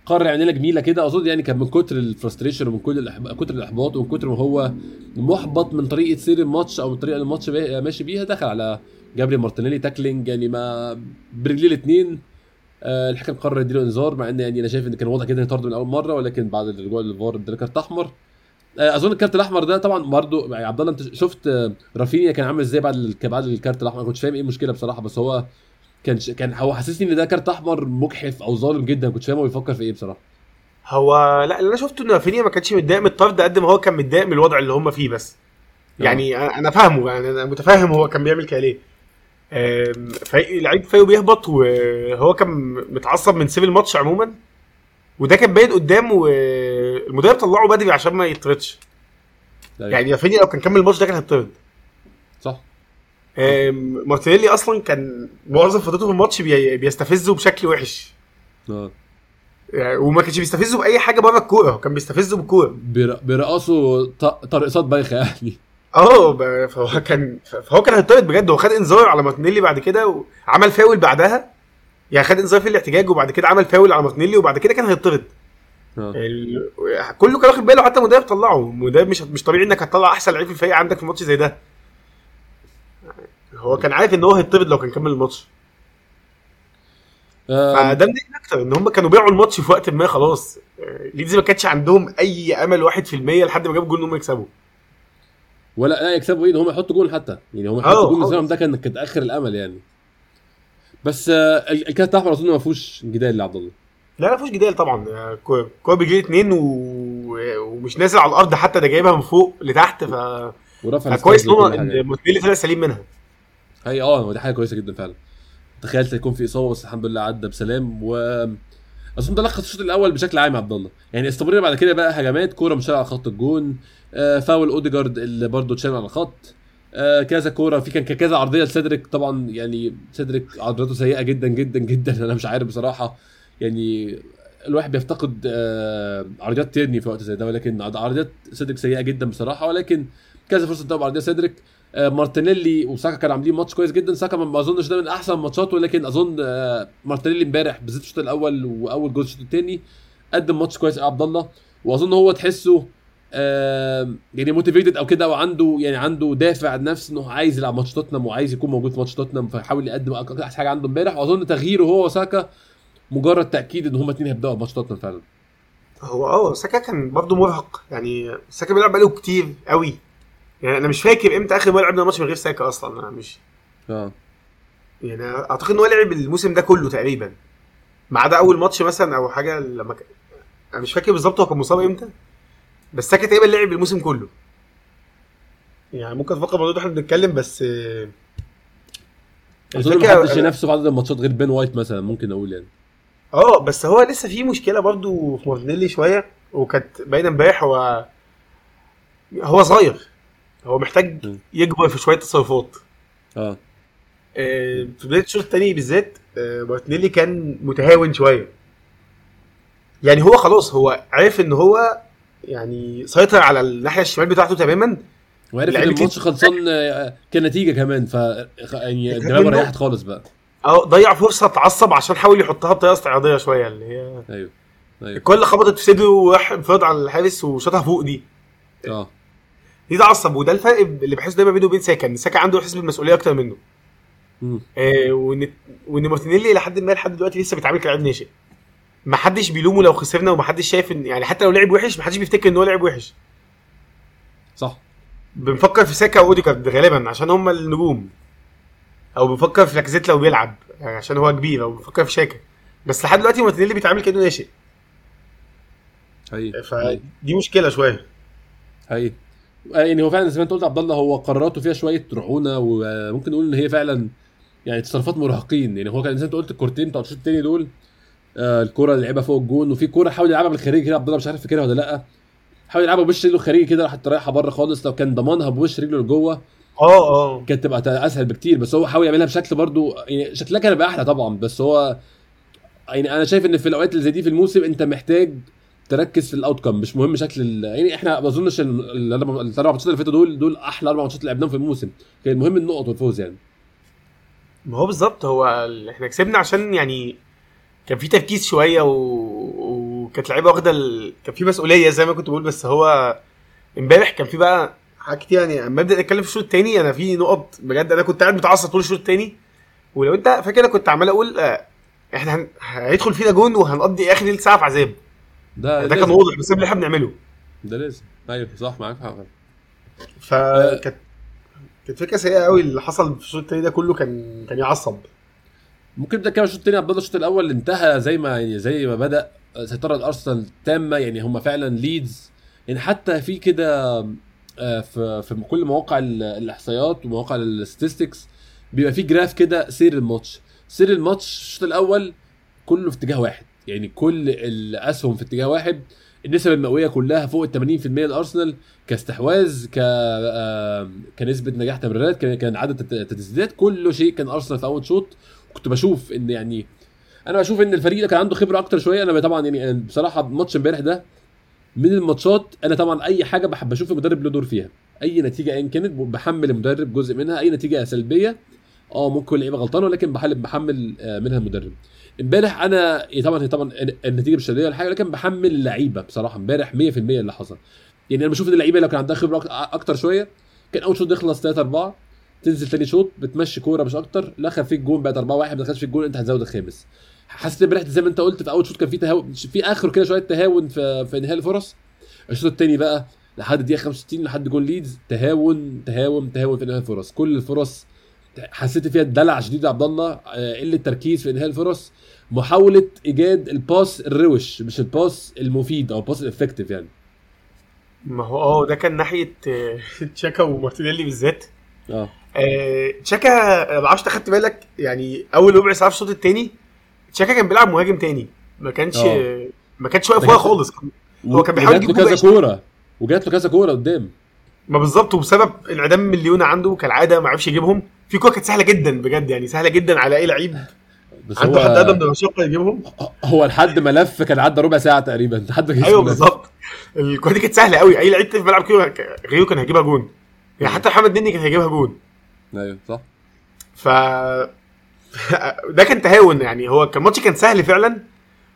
A: قرر لنا جميلة كده أظن يعني كان من كتر ال frustration ومن كل. كتر الإحباط ومن كتر ما هو محبط من طريقة سير الماتش أو من اللي الماتش ماشي بيها دخل على جابريل مارتينيلي tackling يعني ما برجليه الاثنين آه الحكم قرر يديله انذار مع إن يعني أنا شايف إن كان واضح جدا يطرد من أول مرة ولكن بعد الرجوع للفار اداله كارت أحمر. آه أظن الكارت الأحمر ده طبعا برضه يعني عبد الله أنت شفت آه، رافينيا كان عامل إزاي بعد بعد الكارت الأحمر؟ ما كنتش فاهم إيه المشكلة بصراحة بس هو كان. كان هو حسسني إن ده كارت أحمر مجحف أو ظالم جدا ما كنتش فاهم هو بيفكر في إيه بصراحة.
B: هو لا اللي أنا شفته إن رافينيا ما كانش متضايق من الطرد قد ما هو كان متضايق من الوضع اللي هم فيه بس. يعني أنا فاهمه يعني أنا متفاهم هو كان بيعمل كده ليه. فريق لعيب فايو بيهبط وهو كان متعصب من سير الماتش عموما. وده كان باين قدام والمدرب طلعه بدري عشان ما يطردش. يعني رافينيا لو كان كمل الماتش ده كان هيطرد.
A: صح.
B: مارتينيلي أصلا كان معظم فترته في الماتش بي- بيستفزه بشكل وحش.
A: آه.
B: يعني وما كانش بيستفزه بأي حاجة بره الكورة هو كان بيستفزه بالكورة.
A: بير- بيرقصوا ط- ترقصات بايخة يعني.
B: آه فهو كان فهو كان هيطرد بجد هو خد إنذار على مارتينيلي بعد كده وعمل فاول بعدها. يعني خد إنذار في الاحتجاج وبعد كده عمل فاول على مارتينيلي وبعد كده كان هيطرد.
A: آه.
B: ال... كله كان واخد باله حتى المدرب طلعه. المدرب مش مش طبيعي إنك هتطلع أحسن لعيب في الفريق عندك في ماتش زي ده. هو كان عارف إن هو هيطرد لو كان كمل الماتش.
A: آه،
B: فده مضايقني أكتر إن هم كانوا بيعوا الماتش في وقت ما خلاص. آه، ليدز ما كانش عندهم أي أمل 1% لحد ما جابوا جول ان هم يكسبوا.
A: ولا لا يكسبوا إيه هم يحطوا جول حتى. يعني هم يحطوا
B: خالص.
A: مثلا ده كان كانت آخر الأمل يعني. بس آه ال- الكارت الاحمر أظن ما فيهوش جدال يا عبد الله.
B: لا لا مفيش جدال طبعا. آه، كو- كوره برجليه اتنين و... ومش نازل على الأرض حتى ده جايبها من فوق لتحت ف
A: ورفع
B: كويس
A: إن
B: هو مارتينيلي طلع سليم منها.
A: هي آه هو دي حاجة كويسة جدا فعلا. تخيلت يكون في إصابة بس الحمد لله عدى بسلام و اظن ده لخص الشوط الأول بشكل عام يا عبد الله يعني استمرنا بعد كده بقى هجمات كورة مش على خط الجون آه فاول أوديجارد اللي برضه اتشال على الخط آه كذا كورة في كان كذا عرضية لسيدريك. طبعا يعني سيدريك عرضياته سيئة جدا جدا جدا. [laughs] أنا مش عارف بصراحة. يعني الواحد بيفتقد آه عرضيات تيرني في وقت زي ده ولكن عرضيات سيدريك سيئة جدا بصراحة. ولكن كذا فرصة تضرب عرضية سيدريك. آه، مارتينيلي وساكا كانوا عاملين ماتش كويس جدا. ساكا ما أظنش ده من أحسن ماتشاته ولكن أظن آه، مارتينيلي امبارح بالذات الشوط الأول وأول جول الشوط الثاني قدم ماتش كويس قوي عبد الله. وأظن هو تحسه يعني motivated أو كده وعنده يعني عنده دافع نفسي إنه عايز يلعب ماتش توتنهام وعايز يكون موجود في ماتش توتنهام فيحاول يقدم أحسن حاجة عنده امبارح. وأظن تغييره هو وساكا مجرد تأكيد إن هما الاثنين هيبدأوا ماتش توتنهام فعلا.
B: هو آه ساكا كان برضه مرهق. يعني ساكا بيلعب بقاله كتير قوي. يعني أنا مش فاكر إمتى آخر مرة لعبنا ماتش من غير ساكا أصلا أنا مش
A: آه.
B: يعني أعتقد إن هو لعب الموسم ده كله تقريبا. ما عدا أول ماتش مثلا أو حاجة لما ك... أنا مش فاكر بالظبط هو كان مصاب إمتى بس ساكا تقريبا لعب الموسم كله. يعني ممكن اتفق الموضوع ده إحنا بنتكلم بس
A: اظن ما حدش ينافسه في عدد الماتشات غير بين وايت مثلا ممكن أقول يعني.
B: آه بس هو لسه في مشكلة برضو في مارتينيلي شوية وكانت باينه إمبارح هو هو صغير. هو محتاج. يكبر في شوية تصرفات.
A: آه.
B: آه، في بداية الشوط الثاني بالذات آه، مارتينيلي كان متهاون شوية. يعني هو خلاص هو عارف إن هو يعني سيطر على الناحية الشمال بتاعته تماما.
A: وعرف
B: إن
A: الماتش خلصان آه، كنتيجه كمان ف يعني [laughs] دماغه. ريحت خالص بقى.
B: آه ضيع فرصة اتعصب عشان حاول يحطها بطريقة استعراضية شوية اللي هي
A: أيوه أيوه.
B: الكل خبطت في صدره وراح انفراد على الحارس وشاطها فوق دي.
A: آه.
B: دي ده عصب وده الفرق اللي بحسه دايما بينه وبين ساكا إن ساكا عنده احساس بالمسؤوليه أكتر منه. آه وإن وإن مارتينيلي لحد ما لحد دلوقتي لسه بيتعامل كلاعب ناشئ. ما حدش بيلومه لو خسرنا وما حدش شايف إن يعني حتى لو لعب وحش ما حدش بيفتكر إن هو لعب وحش.
A: صح.
B: بنفكر في ساكا وأوديجارد غالبا عشان هم النجوم. أو بنفكر في لاكازيت لو بيلعب يعني عشان هو كبير أو بنفكر في شاكا بس لحد دلوقتي مارتينيلي بيتعامل كأنه ناشئ.
A: حقيقي.
B: فدي مشكلة
A: شوية. آه، يعني هو فعلا زي ما أنت قلت عبد الله هو قراراته فيها شوية رعونة وممكن نقول إن هي فعلا يعني تصرفات مراهقين. يعني هو كان زي ما أنت قلت الكورتين بتوع الشوط التاني دول آه الكوره اللي لعبها فوق الجون وفي كوره حاول يلعبها بالخارجي كده عبد الله مش عارف فاكرها ولا لأ. حاول يلعبها بوش رجله الخارجي كده راحت رايحة بره خالص لو كان ضمانها بوش رجله لجوه
B: آه آه.
A: كانت تبقى أسهل بكتير. بس هو حاول يعملها بشكل برضو يعني شكلها كان هيبقى أحلى طبعا. بس هو يعني أنا شايف إن في الأوقات اللي زي دي في الموسم أنت محتاج تركز في ال outcome مش مهم شكل. يعني إحنا ما أظنش الأربع ماتشات اللي فاتوا دول دول أحلى أربع ماتشات لعبناهم في الموسم كان المهم النقط والفوز يعني
B: ما هو بالظبط هو إحنا كسبنا عشان يعني كان في تركيز شوية و... وكانت لعيبة واخدة ال... كان في مسؤولية زي ما كنت بقول بس هو إمبارح كان في بقى حاجات كتير يعني أما أبدأ أتكلم في الشوط الثاني أنا في نقط بجد أنا كنت قاعد متعصب طول الشوط الثاني ولو أنت فاكر أنا كنت عمال أقول آه، إحنا. هيدخل فينا جون وهنقضي آخر تلت ساعه في عذاب
A: ده
B: ده كان. واضح بسبب اللي إحنا بنعمله
A: ده لازم. أيوه صح معاك حق.
B: فكانت كانت فكرة سيئة قوي اللي حصل في الشوط الثاني ده كله كان كان يعصب.
A: ممكن نبدا كده الشوط الثاني عبد الشوط الأول انتهى زي ما يعني زي ما بدأ. سيطرة الارسنال تامة يعني هم فعلا ليدز. يعني حتى في كده آه، في في كل مواقع ال- الإحصائيات ومواقع ال statistics بيبقى في graph كده سير الماتش. سير الماتش الشوط الأول كله في اتجاه واحد. يعني كل الاسهم في اتجاه واحد النسب المئوية كلها فوق ال 80% لأرسنال كاستحواذ ك كنسبة نجاح تمريرات كان عدد التسديدات كل شيء كان أرسنال في أول شوط. كنت بشوف إن يعني أنا بشوف إن الفريق ده كان عنده خبرة أكتر شوية. أنا طبعا يعني بصراحة ماتش امبارح ده من الماتشات أنا طبعا أي حاجة بحب أشوف المدرب له دور فيها. أي نتيجة ايا كانت بحمل المدرب جزء منها. أي نتيجة سلبيه آه ممكن اللعيبة غلطانة ولكن بحمل آه، منها المدرب. امبارح أنا إيه طبعا هي طبعا النتيجة مش سلبية ولا حاجة ولكن بحمل اللعيبه بصراحة امبارح 100% اللي حصل. يعني أنا بشوف إن اللعيبة لو كان عندها خبرة أكتر شوية كان أول شوط يخلص 3 4 تنزل تاني شوط بتمشي كورة مش أكتر دخل فيك جون بقت 4 1 ما دخلش فيك جون أنت هتزود الخامس. حسيت امبارح زي ما أنت قلت في أول شوط كان في تهاون في اخر كده شوية تهاون في في انهاء الفرص. الشوط الثاني بقى لحد الدقيقة 65 لحد جول ليدز تهاون تهاون تهاون في انهاء الفرص. كل الفرص حسيت فيها دلع شديد عبد الله آه، قلة تركيز في إنهاء الفرص. محاولة إيجاد ال pass الروش مش ال pass المفيد أو ال pass ال effective يعني.
B: ما هو آه ده كان ناحية آه، [laughs] تشاكا ومارتينيلي بالذات.
A: آه.
B: آه، تشاكا ما أعرفش خدت بالك؟ يعني أول ربع ساعة في الشوط الثاني تشاكا كان بيلعب مهاجم تاني. ما كانش
A: آه.
B: ما كانش واقف خالص. هو كان بيحاول يجيب
A: كذا كورة. وجات له كذا كورة قدام.
B: ما بالظبط وبسبب انعدام مليون عنده كالعادة ما عرفش يجيبهم. في كورة كانت سهلة جدا بجد يعني سهلة جدا على أي لعيب.
A: بس
B: عنده
A: هو
B: حد آدم بالمشقه يجيبهم.
A: هو لحد ما لف كان عدى ربع ساعة تقريبا. لحد ما أيوه.
B: بالظبط. الكورة دي كانت سهلة قوي. أي لعيب في الملعب كده غيره كان هيجيبها جون. يعني حتى محمد النني كان هيجيبها جون.
A: أيوه صح.
B: ف [laughs] ده كان تهاون يعني. هو كان ماتش كان سهل فعلا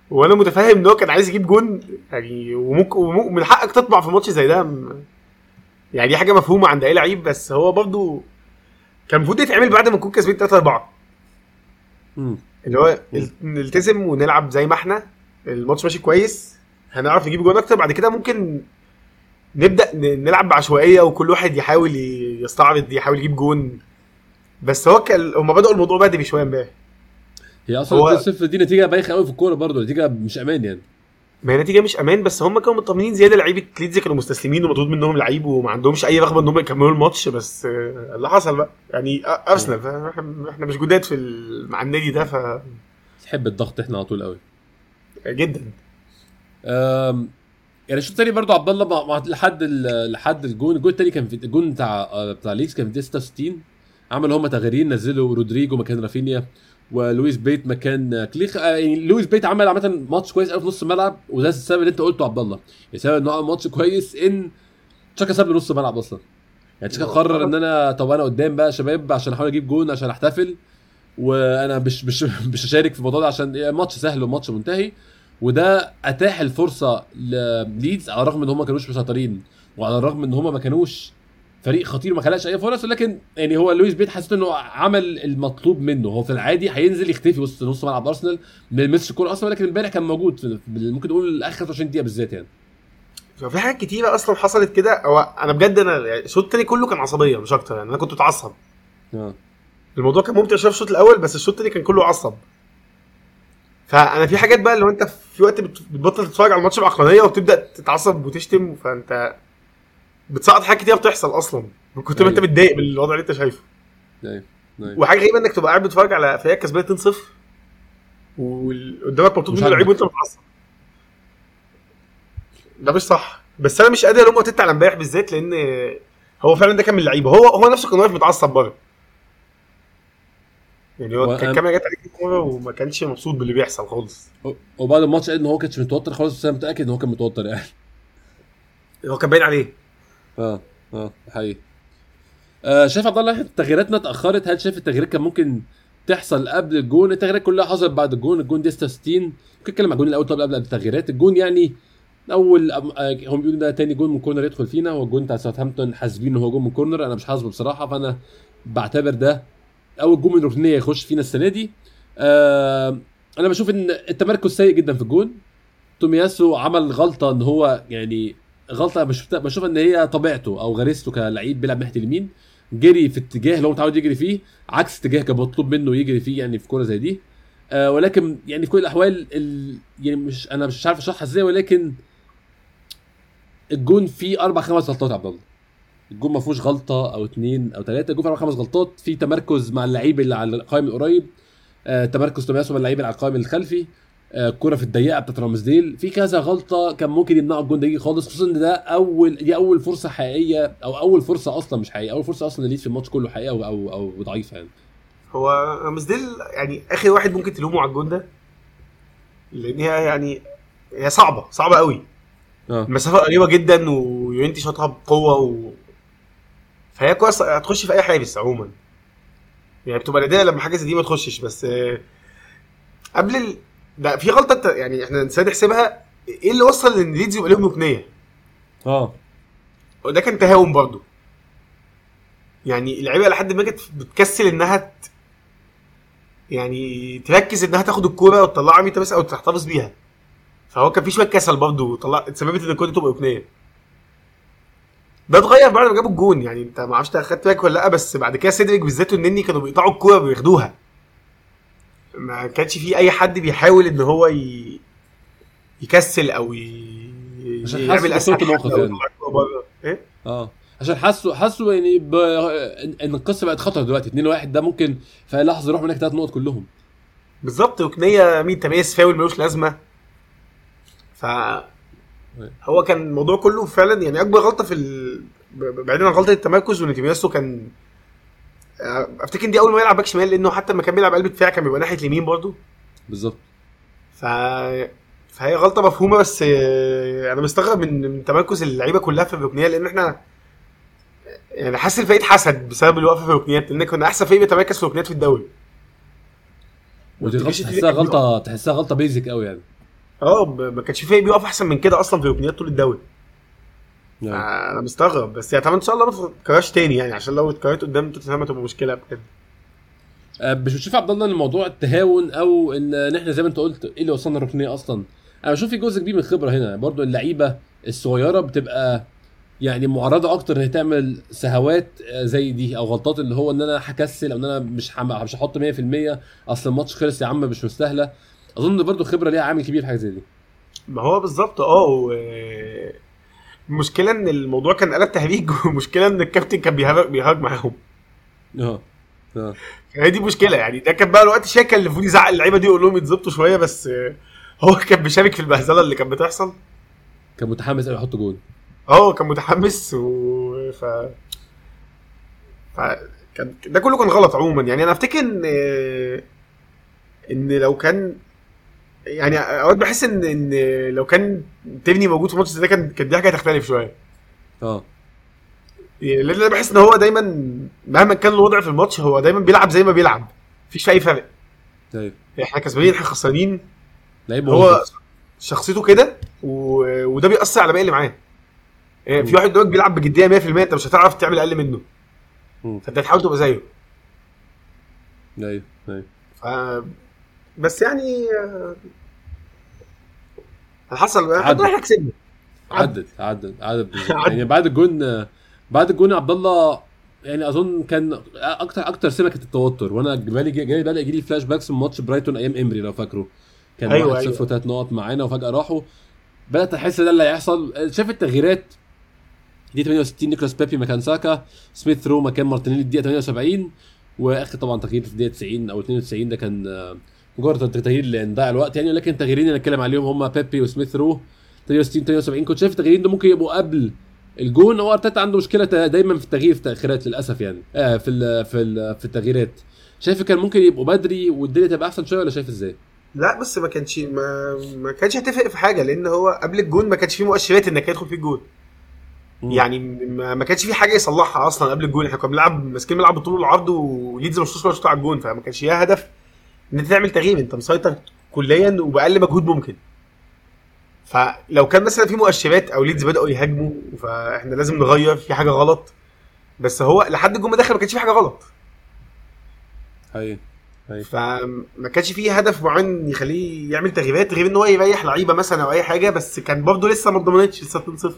B: وأنا متفاهم إن هو كان عايز يجيب جون. يعني وممكن وممكن- من حقك تطمع في ماتش زي ده. يعني دي حاجة مفهومة عند أي لعيب بس هو برضه كان المفروض يتعمل بعد ما نكون كاسبين 3 4
A: مم.
B: اللي هو نلتزم ونلعب زي ما إحنا الماتش ماشي كويس هنعرف نجيب جون أكتر بعد كده ممكن نبدأ نلعب بعشوائية وكل واحد يحاول يستعرض يحاول يجيب جون. بس هو كان هم بدأوا الموضوع بدري شوية امبارح.
A: هي أصلا
B: هو-
A: 2-0 دي نتيجة بايخة قوي في الكورة برضه نتيجة مش أمان يعني.
B: ما هي نتيجة مش أمان بس هم كانوا مطمنين زيادة. لعيبة ليدز كانوا مستسلمين ومطرود منهم لعيب وما عندهمش أي رغبة ان هم يكملوا الماتش بس آه، اللي حصل بقى. يعني أ- أرسنال فاحنا إحنا مش جداد في مع النادي ده ف
A: تحب الضغط إحنا على طول قوي
B: جدا.
A: أم، يعني الشوط الثاني برضه عبد الله مع- مع- لحد ال- لحد الجون الجون الثاني كان في الجون بتاع آه، بتاع ليدز كان في الدقيقه 66 عملوا هم تغييرين نزلوا رودريجو مكان رافينيا. ولويس بيت مكان آه، كليخ. آه، يعني لويس بيت عمل عامة ماتش كويس قوي في نص الملعب وده السبب اللي أنت قلته عبد الله. يعني السبب إن هو عمل ماتش كويس إن تشاكا ساب نص الملعب أصلا. يعني تشاكا قرر إن أنا طب أنا قدام بقى شباب عشان أحاول أجيب جون عشان أحتفل. وأنا مش مش مش هشارك في الموضوع ده عشان ماتش سهل وماتش منتهي. وده أتاح الفرصة لليدز على الرغم إن هم ما كانوش مسيطرين وعلى الرغم إن هم ما كانوش فريق خطير ما خلقش أي فرص ولكن يعني هو لويس بيت حسيت إنه عمل المطلوب منه. هو في العادي هينزل يختفي وسط نص ملعب أرسنال ما يلمسش الكورة أصلا ولكن امبارح كان موجود ممكن نقول آخر 25 دقيقة بالذات يعني.
B: في حاجات كتيرة أصلا حصلت كده. هو أنا بجد أنا يعني الشوط التاني كله كان عصبية مش أكتر يعني أنا كنت متعصب.
A: آه.
B: الموضوع كان ممتع شوية في الشوط الأول بس الشوط التاني كان كله عصب. فأنا في حاجات بقى هو أنت في وقت بت- بتبطل تتفرج على الماتش بعقلانيه وبتبدأ تتعصب وتشتم فأنت بتسقط حاجات كتير بتحصل أصلا. من كتر ما أنت
A: أيوة.
B: متضايق بالوضع اللي أنت شايفه.
A: أيوه. أيوه.
B: وحاجة غريبة إنك تبقى قاعد بتتفرج على فريق كسبان 2-0 وقدامك مطلوب
A: مش
B: منه لعيب
A: عاجبك.
B: وأنت متعصب. ده مش صح. بس أنا مش قادر ألوم ارتيتا على امبارح بالذات لأن هو فعلا ده كان من اللعيبة. هو هو نفسه كان واقف متعصب بره. يعني هو كان الكاميرا جت عليه الكوره وما كانش مبسوط باللي بيحصل خالص.
A: وبعد الماتش قال إن هو كانش متوتر خالص بس أنا متأكد إن هو كان متوتر يعني.
B: هو كان باين عليه.
A: آه آه حقيقي. آه شايف عبد الله تغييراتنا اتأخرت؟ هل شايف التغييرات كان ممكن تحصل قبل الجون؟ التغييرات كلها حصلت بعد الجون الجون دي 66 ممكن نتكلم على الجون الأول طب قبل التغييرات. الجون يعني أول آه، هم بيقولوا ده تاني جون من corner يدخل فينا هو الجون بتاع ساوثهامبتون حاسبين إن هو جون من corner. أنا مش حاسبه بصراحة فأنا بعتبر ده أول جون من ركنية يخش فينا السنة دي. آه أنا بشوف إن التمركز سيء جدا في الجون. تومياسو عمل غلطة إن هو يعني غلطة بشوف بشوف إن هي طبيعته أو غريزته كلعيب بيلعب ناحية اليمين جري في اتجاه اللي هو متعود يجري فيه عكس اتجاه كان مطلوب منه يجري فيه يعني في كورة زي دي. آه ولكن يعني في كل الأحوال ال... يعني مش أنا مش عارف أشرحها إزاي ولكن الجون فيه أربع خمس غلطات يا عبد الله. الجون ما فيهوش غلطة أو اثنين أو ثلاثة الجون فيه أربع خمس غلطات. في تمركز مع اللعيب اللي على القائم القريب آه تمركز تومياسو مع اللعيب اللي على القائم الخلفي. آه، الكرة في الضيقة بتاعت رامزديل في كذا غلطة كان ممكن يمنعوا الجون ده خالص خصوصا إن ده اول دي أول فرصة حقيقية أو أول فرصة أصلا مش حقيقية أول فرصة أصلا ليه في الماتش كله حقيقية أو أو, أو ضعيفة يعني.
B: هو رامزديل يعني آخر واحد ممكن تلومه على الجون ده؟ لأن هي يعني هي صعبة صعبة قوي.
A: آه.
B: المسافه قريبة جدا ويونتي شاطها بقوة و... فهي كويس هتخش في أي حارس عموما. يعني بتبقى نادره لما حاجة زي دي ما تخشش بس آه، قبل ال... ده في غلطة انت يعني إحنا نسينا نحسبها. إيه اللي وصل إن ليدز يبقى لهم ركنية؟
A: آه.
B: وده كان تهاون برضه. يعني اللعيبة لحد ما كانت بتكسل إنها ت... يعني تركز إنها تاخد الكورة وتطلعها ميتا بس أو تحتفظ بيها. فهو كان في شوية كسل برضه طلع اتسببت إن الكورة تبقى ركنية. ده اتغير بعد ما جابوا الجون. يعني أنت ما أعرفش خدت بالك ولا لأ بس بعد كده سيدريك بالذات والنني كانوا بيقطعوا الكورة وياخدوها ما كانش في أي حد بيحاول إن هو ي... يكسل أو ي...
A: عشان
B: يعمل اسهل
A: الموقف يعني.
B: إيه؟
A: آه. عشان حسوا حسوا يعني ب... ان القصة بقت خطر دلوقتي. 2 1 ده ممكن في لحظة يروح منك ثلاث نقط كلهم.
B: بالظبط. ركنيه مين؟ تميز فاول ملوش لازمة. ف هو كان الموضوع كله فعلا يعني أكبر غلطة في ال... بعيدا عن غلطة التمركز وإن تيمياسو كان افتكر دي اول ما يلعب باك شمال لأنه حتى لما كان بيلعب قلب دفاع كان بيبقى ناحية اليمين برضه.
A: بالظبط.
B: ف فهي غلطة مفهومة بس آه، أنا مستغرب من من تمركز اللعيبة كلها في الركنيه لأن إحنا يعني حاسس الفريق اتحسد بسبب الوقفة في الركنيات لأن كنا أحسن فريق بيتمركز في الركنيات في الدوري.
A: ودي
B: غلطة
A: تحسها غلطة تحسها غلطة بيزك قوي يعني.
B: آه ما كانش في فريق بيقف أحسن من كده أصلا في الركنيات طول الدوري. أنا مستغرب. بس يعني طبعا إن شاء الله ما تتكررش تاني يعني عشان لو اتكررت قدام توتنهام هتبقى مشكلة بجد.
A: آه، مش بتشوف عبد الله إن الموضوع التهاون أو إن إحنا زي ما أنت قلت إيه اللي وصلنا الركنيه أصلا؟ أنا بشوف في جزء كبير من الخبرة هنا. برضو اللعيبة الصغيرة بتبقى يعني معرضة أكتر ان هي تعمل سهوات آه، زي دي أو غلطات اللي هو إن أنا هكسل أو إن أنا مش. مش هحط 100% أصل الماتش خلص يا عم مش مستاهلة. أظن برضو الخبره ليها عامل كبير في حاجة زي دي.
B: ما هو بالظبط. آه. المشكلة إن الموضوع كان قلب تهريج والمشكلة إن الكابتن كان بيهرج بيهرج معاهم.
A: آه آه.
B: هي دي مشكلة يعني. ده كان بقى الوقت شاكل اللي المفروض يزعق اللعيبة دي يقول لهم يتظبطوا شوية بس هو كان بيشارك في البهزله اللي كانت بتحصل.
A: كان متحمس قوي يحط جول.
B: آه كان متحمس و ف ف كان ده كله كان غلط عموما. يعني أنا أفتكر إن إن لو كان يعني أوقات بحس ان إن لو كان تبني موجود في ماتش زي ده كان كانت دي حاجة هتختلف شوية.
A: آه.
B: لأن أنا بحس إن هو دايما مهما كان الوضع في الماتش هو دايما بيلعب زي ما بيلعب. مفيش في أي فرق.
A: طيب.
B: إحنا كسبانين إحنا خسرانين.
A: لعيب
B: هو. شخصيته كده و... وده بيأثر على باقي اللي معاه. آه، في واحد قدامك بيلعب بجدية 100% أنت مش هتعرف تعمل أقل منه. فأنت هتحاول تبقى زيه.
A: أيوه
B: أيوه بس يعني آه، حصل. إحنا كسبنا.
A: عدت عدت عدت. [laughs] يعني بعد الجون بعد الجون عبد الله يعني أظن كان أكتر أكتر سمه كانت التوتر. وأنا بالي جاي بدا يجي لي flashbacks من ماتش برايتون أيام إيمري لو فاكره. كان
B: أيوة،
A: 1
B: أيوة.
A: 0 وثلاث نقط معانا وفجأة راحوا. بدأت أحس ده اللي هيحصل. شايف التغييرات؟ دي 68 نيكولاس بيبي مكان ساكا. سميث رو مكان مارتينيلي الدقيقه 78 وآخر طبعا تغيير في الدقيقه 90 أو 92 ده كان آه، مجرد تغيير لنضيع الوقت يعني ولكن التغييرين اللي نتكلم عليهم هم بيبي وسميث رو 68 72 كنت شايف التغييرين ده ممكن يبقوا قبل الجون هو أرتيتا عنده مشكلة دايما في التغيير في التأخيرات للأسف يعني. آه في ال في ال في التغييرات. شايف كان ممكن يبقوا بدري والدنيا تبقى أحسن شوية ولا شايف إزاي؟
B: لا بس ما كانش ما, ما كانش هتفرق في حاجة لأن هو قبل الجون ما كانش فيه مؤشرات إنك هيدخل فيه الجون. يعني ما, ما كانش في حاجة يصلحها أصلا قبل الجون. إحنا كنا بنلعب ماسكين الملعب بالطول والعرض وليدز مش ولا شوط على الجون فما كانش ليها هدف. إن أنت تعمل تغيير أنت مسيطر كليا وبأقل مجهود ممكن. فلو كان مثلا في مؤشرات أو ليدز بدأوا يهاجموا فإحنا لازم نغير في حاجة غلط. بس هو لحد ما دخل ما كانش في حاجة غلط.
A: أيوه. أيوه.
B: فما كانش فيه هدف معين يخليه يعمل تغييرات غير إن هو يريح لعيبة مثلا أو أي حاجة بس كان برضه لسه ما ضمنتش لسه 2-0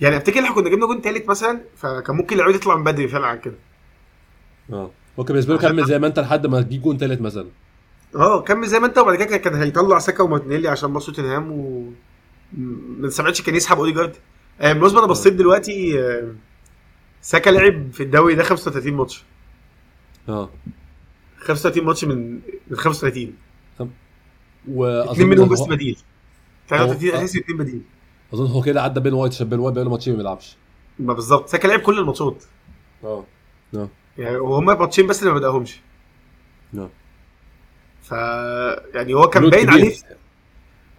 B: يعني أفتكر إحنا كنا جبنا جون تالت مثلا فكان ممكن اللعيبه تطلع من بدري فعلا عن كده.
A: آه. ممكن بالنسبة له كمل زي ما أنت لحد ما تجيب جون ثالث مثلا.
B: آه كمل زي ما أنت وبعد كده كان هيطلع ساكا ومارتينيلي عشان ماتش توتنهام و ما سمعتش كان يسحب أوديجارد. بالمناسبه أنا بصيت دلوقتي آه، ساكا لعب في الدوري ده 35 ماتش.
A: آه.
B: 35 ماتش من من 35
A: وأظن
B: اثنين منهم بس بديل. 33
A: هو-
B: اساسي واثنين بديل.
A: أظن هو كده عدى بين وايت عشان بين وايت بقاله ماتشين ما بيلعبش.
B: ما بالظبط. ساكا لعب كل الماتشات.
A: آه. آه.
B: يعني وهما ماتشين بس اللي ما بدأهمش.
A: آه
B: ف يعني هو كان باين. عليه.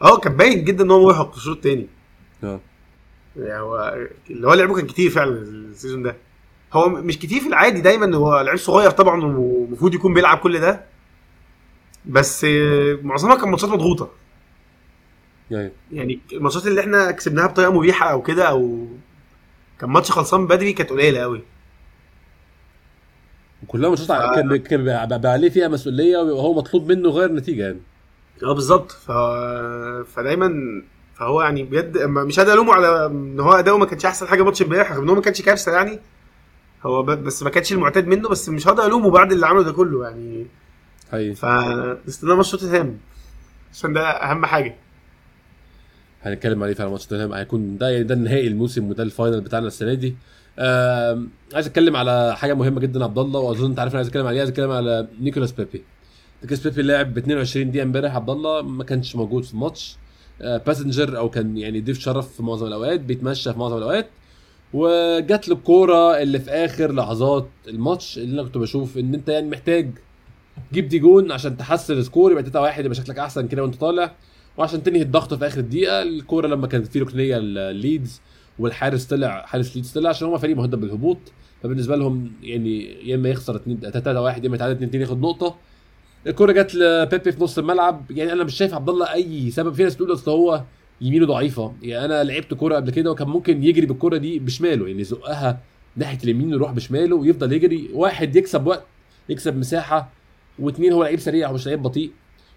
B: آه كان باين جدا إن هو مرهق في الشوط الثاني
A: آه.
B: يعني هو اللي هو لعبه كان كتير فعلا ال season ده. هو مش كتير في العادي دايما هو لعيب صغير طبعا ومفروض يكون بيلعب كل ده. بس آه، معظمها كان ماتشات مضغوطة.
A: يعني
B: يعني الماتشات اللي إحنا كسبناها بطريقة مريحه أو كده أو كان ماتش خلصان بدري كانت قليلة قوي
A: وكلها ماتشات ع- كان كان عليه فيها مسؤولية ويبقى هو مطلوب منه غير نتيجة يعني.
B: آه بالظبط. ف... فدايما فهو يعني بجد مش قادر ألومه على إن هو أداؤه ما كانش أحسن حاجة ماتش امبارح رغم إن هو ما كانش كارثة يعني. هو ب... بس ما كانش المعتاد منه بس مش هقدر ألومه بعد اللي عمله ده كله يعني.
A: حقيقي
B: فاستنى ماتش توتنهام عشان ده أهم حاجة.
A: هنتكلم عليه فعلا ماتش توتنهام هيكون ده ده النهائي الموسم وده ال final بتاعنا السنة دي. عايز اتكلم على حاجة مهمة جدا عبد الله وأظن أنت عارف أنا عايز أتكلم عليها عايز أتكلم على نيكولاس بيبي. نيكولاس بيبي لعب ب 22 دقيقة امبارح عبد الله ما كانش موجود في الماتش. آه، passenger أو كان يعني ضيف شرف في معظم الأوقات بيتمشى في معظم الأوقات. وجات له الكورة اللي في آخر لحظات الماتش اللي أنا كنت بشوف إن أنت يعني محتاج جيب دي جون عشان تحسن ال score يبقى 3 1 يبقى شكلك أحسن كده وأنت طالع. وعشان تنهي الضغط في آخر الدقيقة الكورة لما كانت في ركنية لليدز والحارس طلع حارس ليدز طلع عشان هم فريق مهدد بالهبوط. فبالنسبة لهم يعني يا إما يخسر 2 3 1 يا إما يتعادل 2 2 ياخد نقطة. الكورة جت لبيبي في نص الملعب. يعني أنا مش شايف عبد الله أي سبب. في ناس بتقول أصل هو يمينه ضعيفة. يعني أنا لعبت كورة قبل كده وكان ممكن يجري بالكورة دي بشماله. يعني يزقها ناحية اليمين ويروح بشماله ويفضل يجري. واحد يكسب وقت يكسب مساحة. واثنين هو لعيب سريع هو مش لعيب بطيء.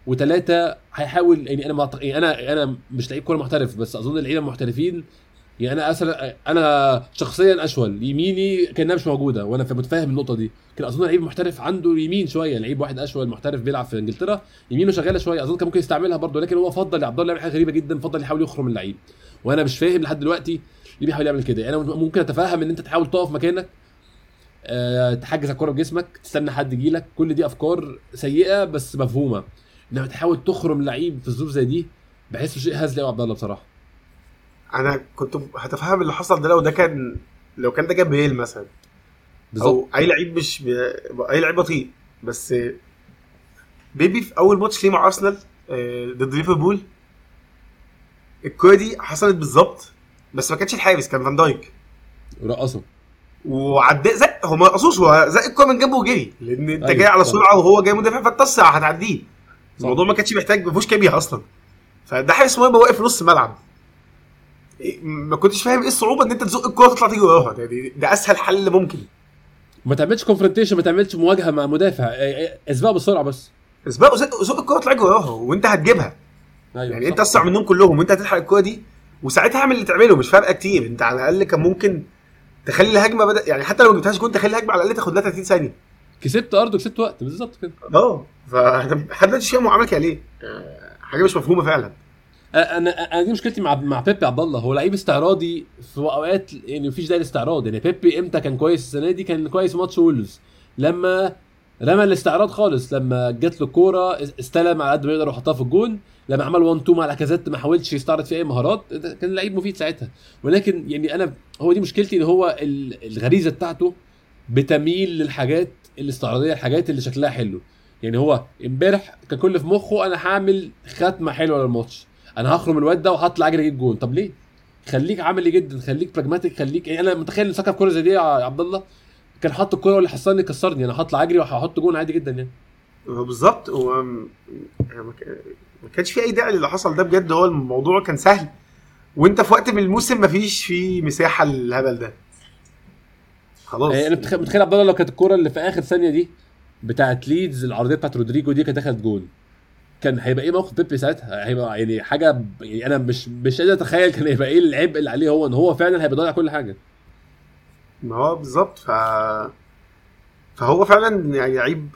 A: وثلاثه هيحاول يعني أنا. يعني أنا أنا مش لعيب كورة محترف بس أظن اللعيبه المحترفين يعني أنا أسل... أنا شخصيا أشول. يميني كأنها مش موجودة وأنا متفاهم النقطة دي. لكن أظن لعيب محترف عنده يمين شوية. لعيب واحد أشول محترف بيلعب في إنجلترا يمينه شغالة شوية. أظن كان ممكن يستعملها برضه لكن هو فضل عبد الله يعمل حاجة غريبة جدا فضل يحاول يخرم اللعيب. وأنا مش فاهم لحد دلوقتي ليه بيحاول يعمل كده. يعني أنا ممكن أتفهم إن أنت تحاول تقف مكانك أه تحجز الكورة بجسمك تستنى حد يجي لك. كل دي أفكار سيئة بس مفهومة. إنما تحاول تخرم لعيب في الظروف زي دي بحسه شيء هزلي قوي عبد الله بصراحة.
B: أنا كنت هتفهم اللي حصل ده لو ده كان لو كان ده جابرييل مثلا.
A: بالظبط.
B: أو أي لعيب مش ب... أي لعيب بطيء. بس بيبي في أول ماتش ليه مع أرسنال آه، ضد ليفربول الكورة دي حصلت بالظبط بس ما كانش الحارس كان فان دايك.
A: ورقصه
B: وعدى زق هو ما رقصوش هو زق الكورة من جنبه وجري لأن أنت
A: أيوة،
B: جاي على. سرعة وهو جاي مدافع فاتسع هتعديه. الموضوع ما كانش محتاج ما فيهوش كبيره أصلا. فده حارس مهم واقف في نص الملعب ما كنتش فاهم إيه الصعوبة إن أنت تزق الكورة تطلع تيجي وراها. ده, أسهل حل ممكن.
A: ما تعملش confrontation ما تعملش مواجهة مع مدافع. إيه، إيه، أسبقه بسرعة بس.
B: اسبقوا زق زق الكورة تطلع وراها وأنت هتجيبها.
A: أيوه
B: يعني
A: صح.
B: انت أسرع منهم كلهم وأنت هتلحق الكورة دي. وساعتها اعمل اللي تعمله مش فارقة كتير. أنت على الأقل كان ممكن تخلي الهجمة بدا يعني حتى لو ما جبتهاش جون تخلي الهجمة على الأقل تاخد لها 30 ثانية.
A: كسبت أرض وكسبت وقت بالظبط كده.
B: آه لحد دلوقتي مش فاهم هو عمل كده ليه؟ آه، حاجة مش مفهومة فعلا.
A: أنا أنا دي مشكلتي مع مع بيبي عبد الله. هو لعيب استعراضي في أوقات يعني مفيش داعي للاستعراض يعني بيبي إمتى كان كويس السنة دي؟ كان كويس في ماتش وولفز لما رمى الاستعراض خالص لما جات له الكورة استلم على قد ما يقدر وحطها في الجون. لما عمل 1 2 مع لاكازيت ما حاولش يستعرض فيه أي مهارات. كان لعيب مفيد ساعتها. ولكن يعني أنا هو دي مشكلتي إن هو ال- الغريزة بتاعته بتميل للحاجات الاستعراضية الحاجات اللي شكلها حلو. يعني هو امبارح كان كل في مخه أنا هعمل ختمة حلوة للماتش. أنا هخرم الواد ده وهطلع اجري أجيب جون. طب ليه؟ خليك عملي جدا خليك براجماتيك خليك يعني أنا متخيل إن سكر كوره زي دي يا عبد الله كان حط الكوره واللي حصلني كسرني. أنا هطلع اجري وهحط جون عادي جدا يعني.
B: هو بالظبط هو يعني ما كان- ما كانش في أي داعي للي حصل ده بجد. هو الموضوع كان سهل. وانت في وقت من الموسم مفيش فيه مساحة للهبل ده. خلاص.
A: يعني أنا متخ- متخيل عبد الله لو كانت الكوره اللي في آخر ثانية دي بتاعت ليدز العرضية بتاعت رودريجو دي كانت دخلت جون. كان هيبقى إيه موقف بيبي ساعتها؟ هيبقى يعني حاجة يعني أنا مش مش قادر أتخيل كان هيبقى إيه العبء اللي عليه هو إن هو فعلا هيبقى ضايع كل حاجة.
B: ما هو بالظبط ف فهو فعلا يعني لعيب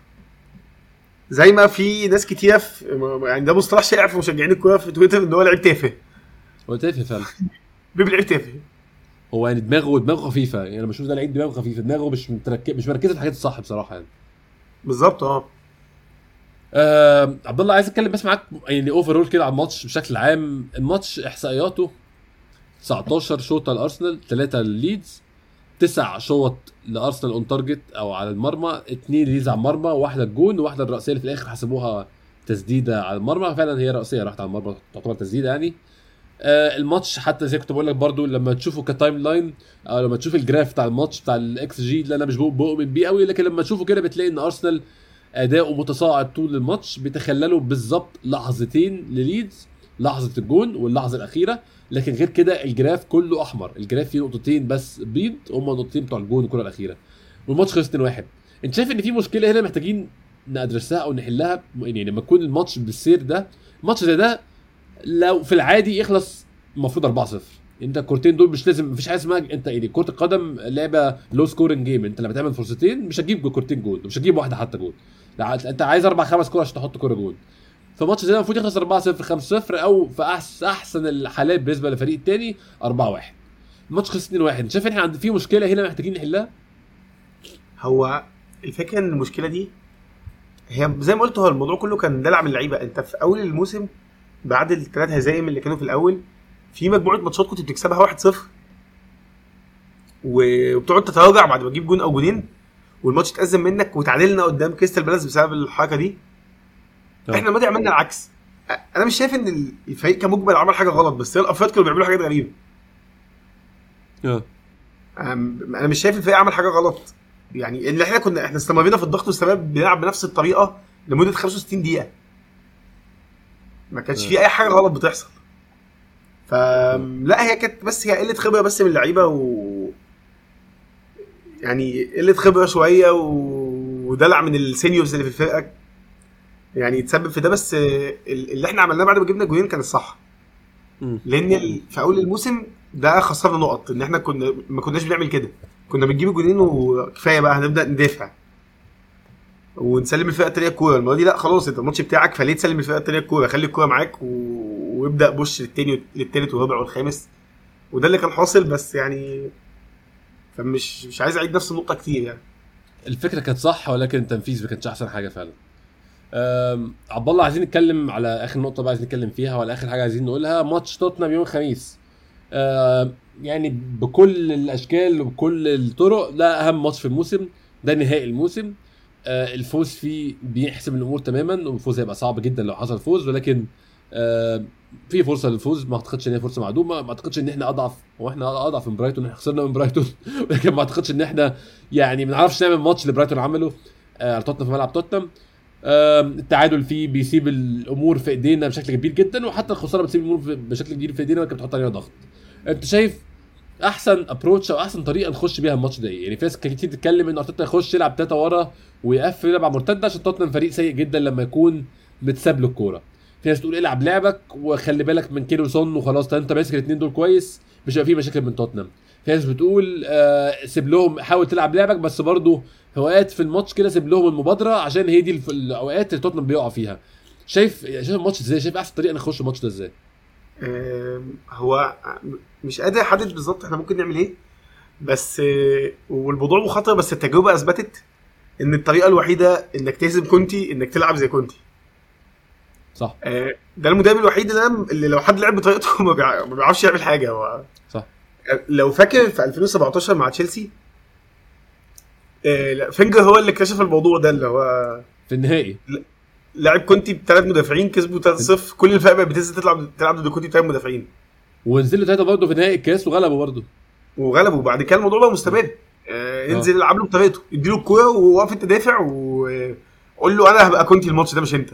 B: زي ما في ناس كتير في يعني ده مصطلح شائع في مشجعين الكورة في تويتر إن هو لعيب تافه.
A: هو تافه فعلا. [laughs]
B: بيبي لعيب تافه.
A: هو يعني دماغه دماغه خفيفة. يعني أنا بشوف ده لعيب دماغه خفيفة. دماغه مش متركز مش مركزة في الحاجات الصح بصراحة يعني.
B: بالظبط آه.
A: آه عبد الله عايز أتكلم بس معاك يعني اوفرول كده على الماتش بشكل عام. الماتش إحصائياته 19 شوطه لارسنال 3 لليدز 9 شوط لأرسنال on target أو على المرمى 2 ليدز على المرمى واحدة الجون وواحده الرأسية اللي في الآخر حسبوها تسديدة على المرمى. فعلا هي رأسية راحت على المرمى تعتبر تسديدة يعني. آه الماتش حتى زي كنت بقول لك برضو لما تشوفه ك timeline أو لما تشوف ال graph بتاع الماتش بتاع الاكس جي اللي أنا مش بؤمن بيه قوي لكن لما تشوفه كده بتلاقي إن أرسنال اداؤه متصاعد طول الماتش بيتخللوا بالظبط لحظتين لليدز لحظة الجون واللحظة الأخيرة. لكن غير كده ال graph كله أحمر. ال graph فيه نقطتين بس بيض هم النقطتين بتوع الجون الكرة الأخيرة. والماتش خلص 2-1 انت شايف إن في مشكلة هنا محتاجين ندرسها أو نحلها؟ يعني لما يكون الماتش بالسير ده ماتش زي ده لو في العادي يخلص المفروض 4-0 أنت الكورتين دول مش لازم مفيش حاجة اسمها أنت يعني كرة القدم لعبة low scoring game أنت لما تعمل فرصتين مش هتجيب كورتين جول مش هتجيب واحدة حتى جول. لا انت عايز أربع خمس كور عشان تحط كورة جول. فماتش زي ده المفروض يخلص 4-0 5-0 أو في أحسن الحالات بالنسبة للفريق الثاني 4-1 الماتش خلص 2-1 انت شايف إن إحنا عند في مشكلة هنا محتاجين نحلها؟
B: هو الفكرة إن المشكلة دي هي زي ما قلت هو الموضوع كله كان دلع من اللعيبة. أنت في أول الموسم بعد الثلاث هزايم اللي كانوا في الأول في مجموعة ماتشات كنت بتكسبها 1-0 وبتقعد تتراجع بعد ما تجيب جون أو جونين. والماتش اتأزم منك وتعادلنا قدام كريستال بالاس بسبب الحركة دي؟
A: آه.
B: إحنا الماضي عملنا العكس. أنا مش شايف ان الفريق كمجمل عمل حاجة غلط بس هي الافراد كانوا بيعملوا حاجات
A: غريبة.
B: آه. أنا مش شايف الفريق عمل حاجة غلط. يعني اللي إحنا كنا إحنا استمرينا في الضغط واستمرنا بنلعب بنفس الطريقة لمدة 65 دقيقة. ما كانش في أي حاجة غلط بتحصل. ف لا هي كانت بس هي قلة خبرة بس من اللعيبة و يعني قلة خبرة شوية. ودلع من ال seniors اللي في الفرقة. يعني يتسبب في ده بس اللي إحنا عملناه بعد ما جبنا جولين كان الصح. لأن في أول الموسم ده خسرنا نقط إن إحنا كنا ما كناش بنعمل كده. كنا بنجيب الجولين وكفايه بقى هنبدأ ندافع. ونسلم الفرقة الثانية الكورة. المرة دي لا خلاص انت الماتش بتاعك فليه تسلم الفرقة الثانية الكورة؟ خلي الكورة معاك و... وابدأ push للتاني للتالت والرابع والخامس. وده اللي كان حاصل بس يعني فمش مش عايز أعيد نفس النقطة كتير يعني.
A: الفكرة كانت صح ولكن التنفيذ ما كانش أحسن حاجة فعلا. عبد الله عايزين نتكلم على آخر نقطة بقى عايزين نتكلم فيها ولا آخر حاجة عايزين نقولها؟ ماتش توتنهام يوم الخميس. يعني بكل الأشكال وبكل الطرق ده أهم ماتش في الموسم ده نهائي الموسم. أه، الفوز فيه بيحسم الأمور تماما والفوز هيبقى صعب جدا لو حصل فوز ولكن أه، في فرصة للفوز ما أعتقدش إن هي فرصة معدومة ما أعتقدش إن إحنا أضعف هو إحنا أضعف من برايتون إحنا خسرنا من برايتون [laughs] ولكن ما أعتقدش إن إحنا يعني ما نعرفش نعمل ماتش اللي برايتون عمله آه، على توتنهام في ملعب توتنهام التعادل فيه بيسيب الأمور في إيدينا بشكل كبير جدا وحتى الخسارة بتسيب الأمور بشكل كبير في إيدينا ولكن بتحط علينا ضغط أنت شايف أحسن approach أو أحسن طريقة نخش بيها الماتش ده إيه؟ يعني في ناس كتير تتكلم إن أرتيتا يخش يلعب تلاتة ورا ويقفل يلعب على مرتدة عشان توتنهام فريق سيء جدا لما يكون متساب له الكورة. في ناس تقول العب لعبك وخلي بالك من كيلو سون وخلاص انت ماسك الاثنين دول كويس مش هيبقى في مشاكل من توتنهام. في ناس بتقول آه سيب لهم حاول تلعب لعبك بس برضه اوقات في الماتش كده سيب لهم المبادرة عشان هي دي الأوقات اللي توتنهام بيقع فيها. شايف شايف الماتش إزاي؟ شايف أحسن طريقة نخش الماتش ده
B: إزاي؟ هو مش قادر أحدد بالظبط إحنا ممكن نعمل إيه بس والموضوع مخاطرة بس التجربة أثبتت إن الطريقة الوحيدة إنك تهزم كونتي إنك تلعب زي كونتي
A: صح.
B: آه، ده المدرب الوحيد اللي, أنا- اللي لو حد لعب بطريقته [laughs] ما بيع- ما بيعرفش يعمل حاجة هو.
A: صح.
B: لو فاكر في 2017 مع تشيلسي آه، لا، فينجر هو اللي اكتشف الموضوع ده اللي هو
A: في النهائي.
B: لعب كونتي بثلاث مدافعين كسبوا 3-0 [laughs] كل الفرق بقت بتنزل تلعب تلعب ضد كونتي بثلاث مدافعين.
A: ونزلوا ثلاثة برضه في نهائي الكاس وغلبوا برضه.
B: وغلبوا. وبعد كده الموضوع بقى مستمر. آه، انزل العب له بطريقته. اديله الكورة ووقف انت دافع وقول له أنا هبقى كونتي الماتش ده مش
A: أنت.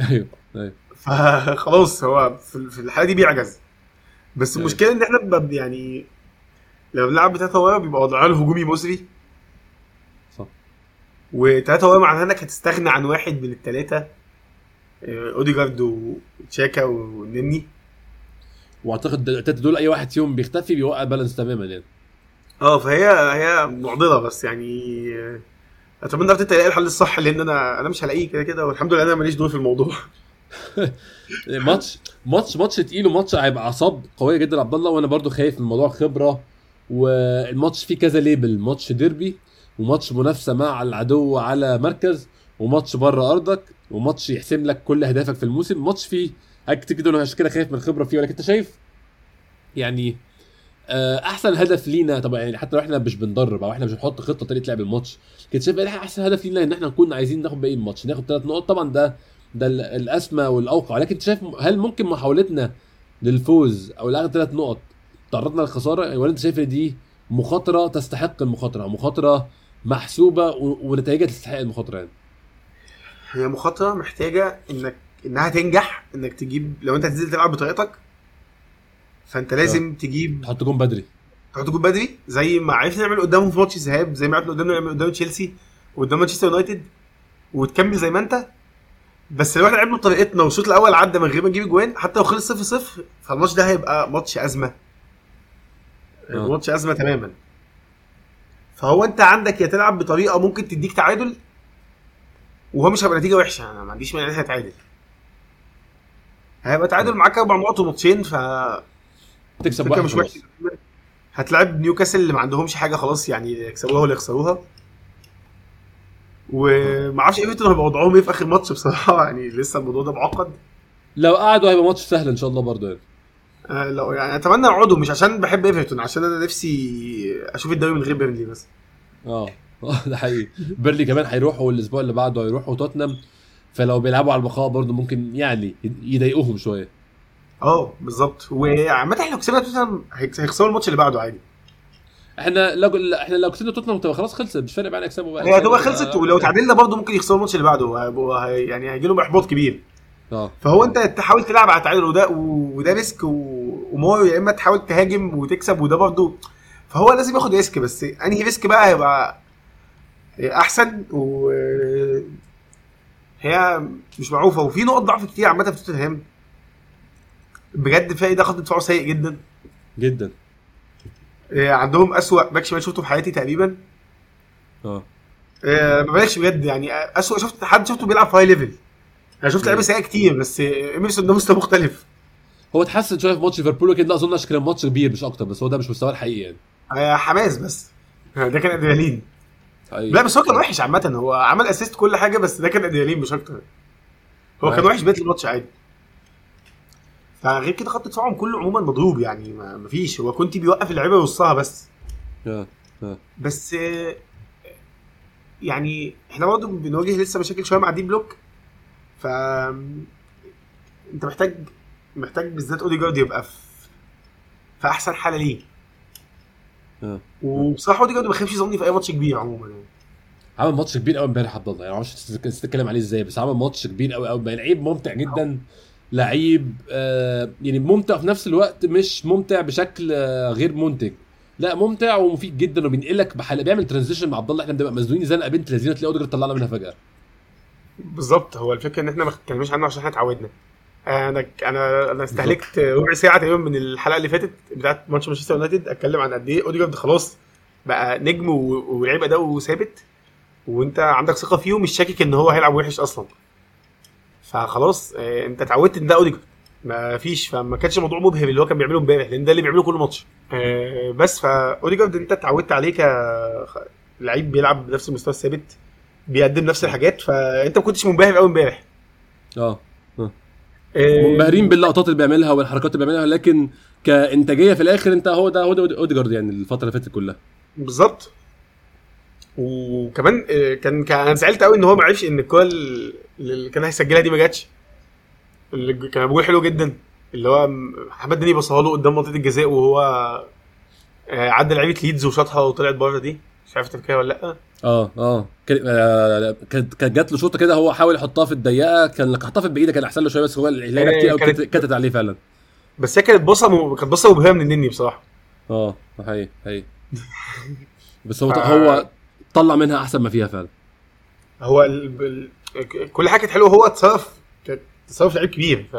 A: [laughs] أيوه.
B: فخلاص هو في الحاله دي بيعجز. بس
A: أيوة.
B: المشكلة إن إحنا يعني لما بنلعب بتلاتة ورا بيبقى وضعنا الهجومي مزري.
A: صح.
B: وتلاتة ورا معناها إنك هتستغنى عن واحد من الثلاثه أوديجارد وتشاكا والنني
A: وأعتقد التلاته دول أي واحد فيهم بيختفي بيوقع ال balance تماما يعني.
B: آه فهي هي معضلة بس يعني آه، أتمنى ارتيتا يلاقي الحل الصح لأن أنا أنا مش هلاقيه كده كده والحمد لله أنا ماليش دور في الموضوع. [laughs] [laughs]
A: ماتش ماتش ماتش تقيل وماتش هيبقى أعصاب قوية جدا عبد الله وأنا برضو خايف من الموضوع خبرة. والماتش فيه كذا level ماتش ديربي وماتش منافسة مع العدو على مركز وماتش بره أرضك وماتش يحسم لك كل أهدافك في الموسم. ماتش فيه حاجات كتير جدا وأنا عشان كده خايف من الخبرة فيه. ولكن أنت شايف يعني آه، أحسن هدف لينا طبعا يعني حتى لو إحنا مش بندرب أو إحنا مش بنحط خطة طريقه لعب الماتش كنت شايف أحسن هدف لينا إن إحنا نكون عايزين ناخد باقي الماتش ناخد ثلاث نقط. طبعا ده ده ال- الأسمى والأوقع. لكن أنت شايف هل ممكن محاولتنا للفوز أو لاخذ ثلاث نقط تعرضنا للخسارة؟ ولا أنت شايف إن دي مخاطرة تستحق المخاطرة مخاطرة محسوبة ونتائجها تستحق المخاطرة يعني؟
B: هي مخاطرة محتاجة انك إنها تنجح إنك تجيب لو أنت هتنزل تلعب بطريقتك فأنت لازم تجيب
A: تحط جون بدري.
B: تحط جول بدري زي ما عرفنا نعمل قدامهم في ماتش الذهاب زي ما عرفنا قدامنا نعمل قدام تشيلسي وقدام مانشستر يونايتد وتكمل زي ما أنت. بس لو إحنا لعبنا بطريقتنا والشوط الأول عدى من غير ما نجيب اجوان حتى لو خلص 0 0 فالماتش ده هيبقى ماتش أزمة.
A: آه.
B: ماتش أزمة تماما. فهو أنت عندك يا تلعب بطريقة ممكن تديك تعادل وهو مش هيبقى نتيجة وحشة. أنا ما عنديش مانع إن إحنا نتعادل. هيبقى تعادل معاك أربع نقط وماتشين ف
A: تكسب واحد
B: مش. وحشة. هتلعب نيوكاسل اللي ما عندهمش حاجة خلاص يعني يكسبوها ولا يخسروها. وما أعرفش ايفرتون هيبقى وضعهم إيه في آخر ماتش بصراحة. [laughs] يعني لسه الموضوع ده معقد.
A: لو قعدوا هيبقى ماتش سهل إن شاء الله برضه يعني.
B: آه، لو يعني أتمنى يقعدوا. مش عشان بحب ايفرتون عشان أنا نفسي أشوف الدوري من غير بيرنلي بس.
A: آه. [laughs] آه ده حقيقي. بيرنلي كمان هيروحوا الأسبوع اللي بعده هيروحوا توتنهام. فلو بيلعبوا على البقاء برضه ممكن يعني يضايقوهم شوية.
B: آه بالظبط. وعامة إحنا لو كسبنا توتنهام هيخسروا الماتش اللي بعده عادي.
A: إحنا لو إحنا لو كسبنا توتنهام تبقى خلاص خلصت مش فارق معانا يكسبوا بقى.
B: هي هتبقى خلصت ولو تعادلنا برضه ممكن يخسروا الماتش اللي بعده يعني هيجي لهم إحباط كبير.
A: آه.
B: فهو أنت تحاول تلعب على التعادل وده وده risk و- ومو يا إما تحاول تهاجم وتكسب وده برضه فهو لازم ياخد risk بس أنهي risk بقى هيبقى أحسن و هي مش معروفة. وفي نقط ضعف كتير عامة في توتنهام. بجد فريق ده خط دفاعه سيء جدا.
A: جدا.
B: عندهم أسوأ back شمال شفته في حياتي تقريبا.
A: آه.
B: آه، ما بالكش بجد يعني أسوأ شفت حد شفته بيلعب في high level أنا شفت لعيبة سيئة كتير بس آه، إيمرسون ده مستوى مختلف.
A: هو اتحسن شوية في ماتش ليفربول لكن لا اظن كان ماتش كبير مش أكتر بس هو ده مش مستواه الحقيقي يعني.
B: آه، حماس بس. آه، ده كان أدرينالين.
A: حقيقي.
B: لا بس هو كان وحش عامة. هو عمل assist كل حاجة بس ده كان أدرينالين مش أكتر. هو كان. وحش بقية الماتش عادي. فغير كده خط دفاعهم كله عموما مضروب يعني ما ما فيش. هو كنت بيوقف اللعيبة ويوصها بس.
A: آه آه.
B: بس آه، يعني إحنا برضه بنواجه لسه مشاكل شوية مع deep block. ف أنت محتاج محتاج بالذات أوديجارد يبقى في في أحسن حالة ليه.
A: آه
B: وبصراحة أوديجارد ما خيبش ظني في أي ماتش كبير عموما يعني.
A: عمل ماتش كبير قوي امبارح عبد الله يعني معرفش تتكلم عليه إزاي بس عمل ماتش كبير قوي قوي لعيب ممتع جدا. لعيب آه يعني ممتع في نفس الوقت مش ممتع بشكل آه غير منتج. لا ممتع ومفيد جدا وبينقلك بحل... بيعمل transition مع عبد الله إحنا بنبقى مزنوقين زنقة بنت لذينة تلاقي اوديجارد طلعنا منها فجأة.
B: بالظبط. هو الفكرة إن إحنا ما اتكلمناش عنه عشان إحنا اتعودنا. أنا أنا أنا استهلكت ربع ساعة تقريبا من الحلقة اللي فاتت بتاعت ماتش مانشستر يونايتد. أتكلم عن قد إيه اوديجارد خلاص بقى نجم ولعيب أداؤه ثابت وأنت عندك ثقة فيه ومش شاكك إن هو هيلعب وحش أصلا. فخلاص آه، انت اتعودت إن ده اوديجارد ما فيش فما كانش الموضوع مبهر اللي هو كان بيعمله امبارح لأن ده اللي بيعمله كل ماتش. آه، بس فاوديجارد انت اتعودت عليه كلعيب بيلعب بنفس المستوى الثابت بيقدم نفس الحاجات فأنت ما كنتش منبهر قوي امبارح.
A: آه.
B: آه،
A: منبهرين باللقطات اللي بيعملها والحركات اللي بيعملها لكن كإنتاجية في الآخر أنت هو ده هو ده أوديجارد يعني الفترة اللي فاتت كلها.
B: بالظبط. وكمان آه، كان كان أنا زعلت قوي إن هو ما عرفش إن الكوره اللي كان هيسجلها دي ما جاتش. اللي كان بيقول حلو جدا اللي هو محمد داني بصها له قدام منطقة الجزاء وهو آه، عدى لعيبة ليدز وشاطها وطلعت بره دي. مش عارف تفكرها ولا
A: لأ. آه آه. آه، كانت كانت جات له شوطة كده هو حاول يحطها في الضيقة كان حطها في البعيدة كان أحسن له شوية بس هو اللعيبه كتير قوي كتت عليه فعلا.
B: بس هي كانت بصه م... كانت بصه مبهره من النني بصراحة.
A: آه حقيقي حقيقي. [laughs] بس هو هو طلع منها أحسن ما فيها فعلا.
B: هو ال... ال... كل حاجة كانت حلوة. هو اتصرف كانت تصرف لعيب كبير. ف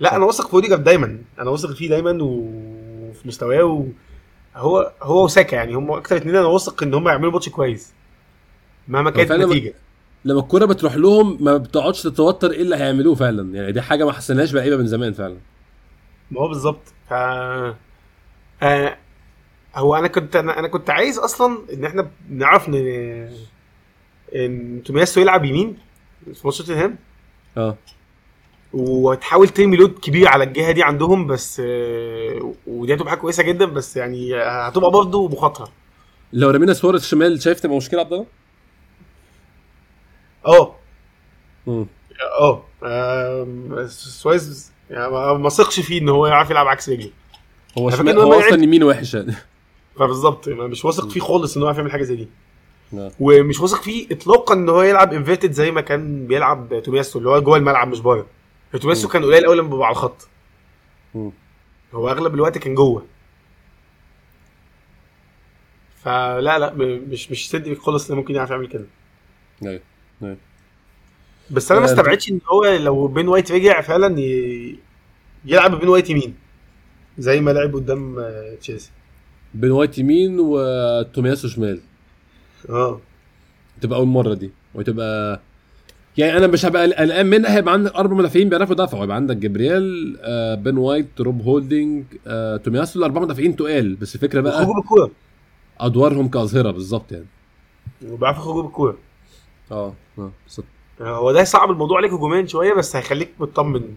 B: لا أنا واثق في اوديجارد دايما. أنا واثق فيه دايما وفي مستواه و... هو هو وساكا يعني. هم أكتر اتنين أنا واثق إن هم يعملوا ماتش كويس. مهما كانت النتيجة.
A: لما الكوره بتروح لهم ما بتقعدش تتوتر إيه اللي هيعملوه فعلا. يعني دي حاجة ما حسيناهاش بلعيبه من زمان فعلا.
B: ما هو بالظبط. ف آه... هو أنا كنت أنا, أنا كنت عايز أصلا إن إحنا نعرف ان إن تومياسو يلعب يمين في ماتش توتنهام.
A: آه.
B: وتحاول ترمي لود كبير على الجهة دي عندهم بس ودي هتبقى حاجة كويسة جدا بس يعني هتبقى برضه مخاطرة.
A: لو رمينا سواريز شمال شايف تبقى مشكلة عبد الله؟
B: آه. آه. سواريز يعني ما اثقش فيه إن هو يعرف يلعب عكس رجلي
A: هو شمال هو
B: أصلا
A: يمين وحش يعني.
B: فبالظبط مش واثق فيه خالص ان هو يعرف يعمل حاجة زي دي. ومش واثق فيه اطلاقا إن هو يلعب inverted زي ما كان بيلعب تومياسو اللي هو جوه الملعب مش بره. تومياسو. كان قليل قوي لما بيبقى على الخط.
A: مم.
B: هو أغلب الوقت كان جوه. فلا لا م- مش مش صدق خالص ان ممكن يعرف يعمل كده.
A: أيوه أيوه
B: بس أنا ما
A: آه،
B: استبعدش إن هو لو بين وايت رجع فعلا ي... يلعب بين وايت يمين زي ما لعب قدام آه، تشيلسي.
A: بين وايت يمين وتومياسو شمال
B: آه.
A: تبقى أول مرة دي. وتبقى يعني أنا مش هبقى قلقان منها هيبقى عندك أربع مدافعين بيعرفوا يدافعوا. يبقى عندك جبريل آه بين وايت روب هولدنج آه تومياسو الاربعه مدافعين تقال. بس الفكرة بقى
B: يخرجوا بالكوره
A: أدوارهم كأظهرة بالظبط يعني.
B: وبيعرفوا يخرجوا بالكورة.
A: آه آه بالظبط.
B: آه، هو ده صعب الموضوع عليك هجوميا شوية بس هيخليك مطمن.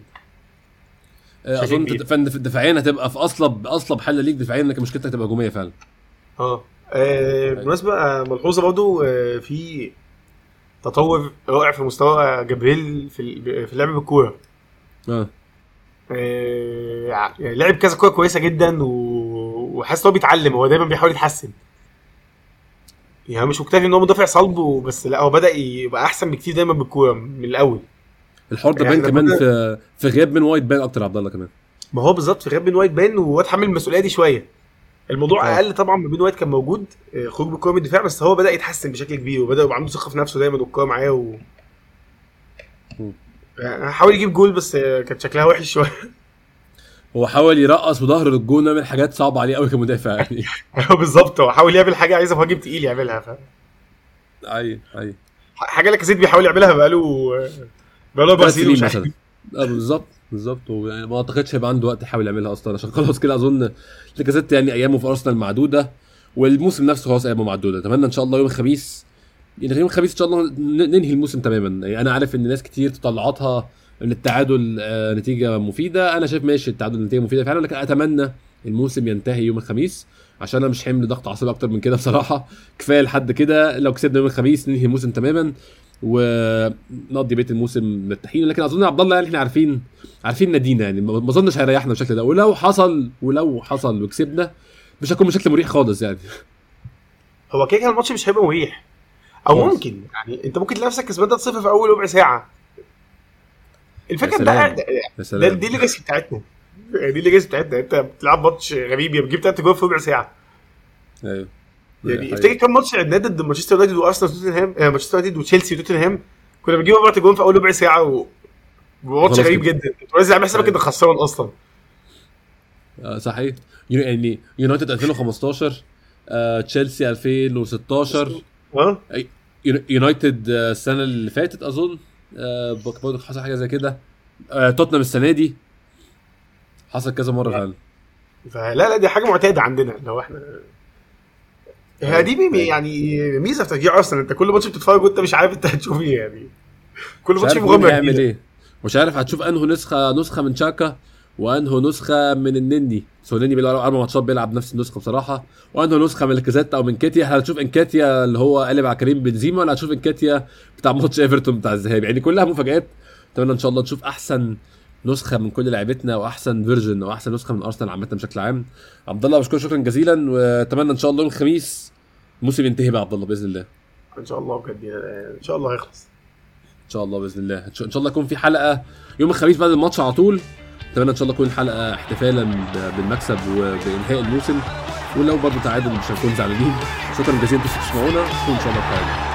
A: أظن
B: كبير.
A: فن- دفاعيا هتبقى في اصلب أصلب حل ليك دفاعيا لكن مشكلتك تبقى هجوميه فعلا.
B: آه. آه، بالمناسبة آه، ملحوظة برضو آه، في تطور رائع في مستوى جبريل في في اللعب بالكورة.
A: آه.
B: آه، يعني لعب كذا كورة كويسة جدا وحاسس إن هو بيتعلم هو دايما بيحاول يتحسن. يعني مش مكتفي إن هو مدافع صلب بس لا هو بدأ يبقى أحسن بكتير دايما بالكورة من الأول.
A: الحوار ده
B: يعني
A: كمان في في غياب بين وايت باين أكتر عبد الله كمان.
B: ما هو بالظبط في غياب بين وايت بان وهو اتحمل المسؤولية دي شوية. الموضوع
A: آه.
B: أقل طبعا لما بين وايت كان موجود آه، خروج بالكوره من الدفاع بس هو بدأ يتحسن بشكل كبير وبدأ يبقى عنده ثقة في نفسه دايما والكوره معاه و... يعني حاول يجيب جول بس آه، كانت شكلها وحش شوية.
A: هو حاول يرقص وظهر للجون يعمل حاجات صعبة عليه قوي كمدافع يعني. [laughs]
B: هو بالظبط هو حاول يعمل حاجة عايزها مهاجم تقيل يعملها ف...
A: اي اي
B: حاجة لاكازيت بيحاول يعملها بقاله مش عارف
A: مثلا. آه بالظبط بالظبط. ويعني ما اعتقدش هيبقى عنده وقت يحاول يعملها أصلا عشان خلاص كده أظن لاكازيت يعني أيامه في أرسنال معدودة والموسم نفسه خلاص أيامه معدودة. أتمنى إن شاء الله يوم الخميس يعني يوم الخميس إن شاء الله ننهي الموسم تماما. يعني أنا عارف إن ناس كتير تطلعاتها إن التعادل آه، نتيجة مفيدة. أنا شايف ماشي التعادل نتيجة مفيدة فعلا لكن أتمنى الموسم ينتهي يوم الخميس عشان أنا مش حمل ضغط أعصاب أكتر من كده بصراحة. كفاية لحد كده لو كسبنا يوم الخميس ننهي الموسم تماما. ونقضي بيت الموسم مرتاحين. لكن أظن عبد الله يعني إحنا عارفين عارفين نادينا يعني. ما أظنش هيريحنا بالشكل ده. ولو حصل ولو حصل وكسبنا مش هيكون بشكل مريح خالص يعني.
B: هو كده كده الماتش مش هيبقى مريح.
A: أو.
B: ممكن. يعني أنت ممكن تلاقي نفسك كسبان 3-0 في أول ربع ساعة.
A: الفكرة
B: إن ده دي ال legacy بتاعتنا. يعني دي ال legacy بتاعتنا. أنت بتلعب ماتش غريب يا بتجيب تلات جول في ربع ساعة.
A: أيوه.
B: يعني
A: حقيقي.
B: افتكر كام ماتش لعبناه ضد مانشستر يونايتد وأرسنال وتوتنهام آه، مانشستر يونايتد وتشيلسي وتوتنهام كنا بنجيب أربع جول في أول ربع ساعة و وماتش غريب. جدا. كنت عايز أعمل حسابك
A: أيوة.
B: انك خسران أصلا.
A: آه صحيح. يعني يونايتد 2015 آه تشيلسي 2016
B: ها
A: يو- يونايتد السنة اللي فاتت أظن آه برضه حصل حاجة زي كده. آه توتنهام السنة دي حصل كذا مرة فعلا.
B: فلا لا دي حاجة معتادة عندنا لو إحنا هي دي مي- يعني ميزة في تشجيع أرسنال أنت كل ماتش بتتفرج وأنت مش عارف أنت هتشوف إيه يعني. كل ماتش مغامرة
A: هيعمل إيه. مش عارف هتشوف أنهي نسخة نسخة من شاكا وأنهي نسخة من النني. سوليني بيلعب أربع ماتشات بيلعب نفس النسخة بصراحة. وأنهي نسخة من لاكازيت أو من نكيتيا هل هتشوف نكيتيا اللي هو قلب على كريم بنزيما ولا هتشوف نكيتيا بتاع ماتش إيفرتون بتاع الذهاب؟ يعني كلها مفاجآت. أتمنى إن شاء الله نشوف أحسن نسخة من كل لعيبتنا وأحسن version أو احسن نسخة من أرسنال عامة بشكل عام. عبد الله بشكرك شكرا جزيلا وأتمنى إن شاء الله يوم الخميس الموسم ينتهي بقى عبد الله بإذن الله.
B: إن شاء الله بجد يعني إن شاء الله هيخلص.
A: إن شاء الله بإذن الله. إن شاء الله يكون في حلقة يوم الخميس بعد الماتش على طول. أتمنى إن شاء الله تكون الحلقة احتفالا بالمكسب وبإنهاء الموسم. ولو برضه تعادل مش هنكون زعلانين. شكرا جزيلا إنتوا تسمعونا اشوفكم ان شاء الله بخير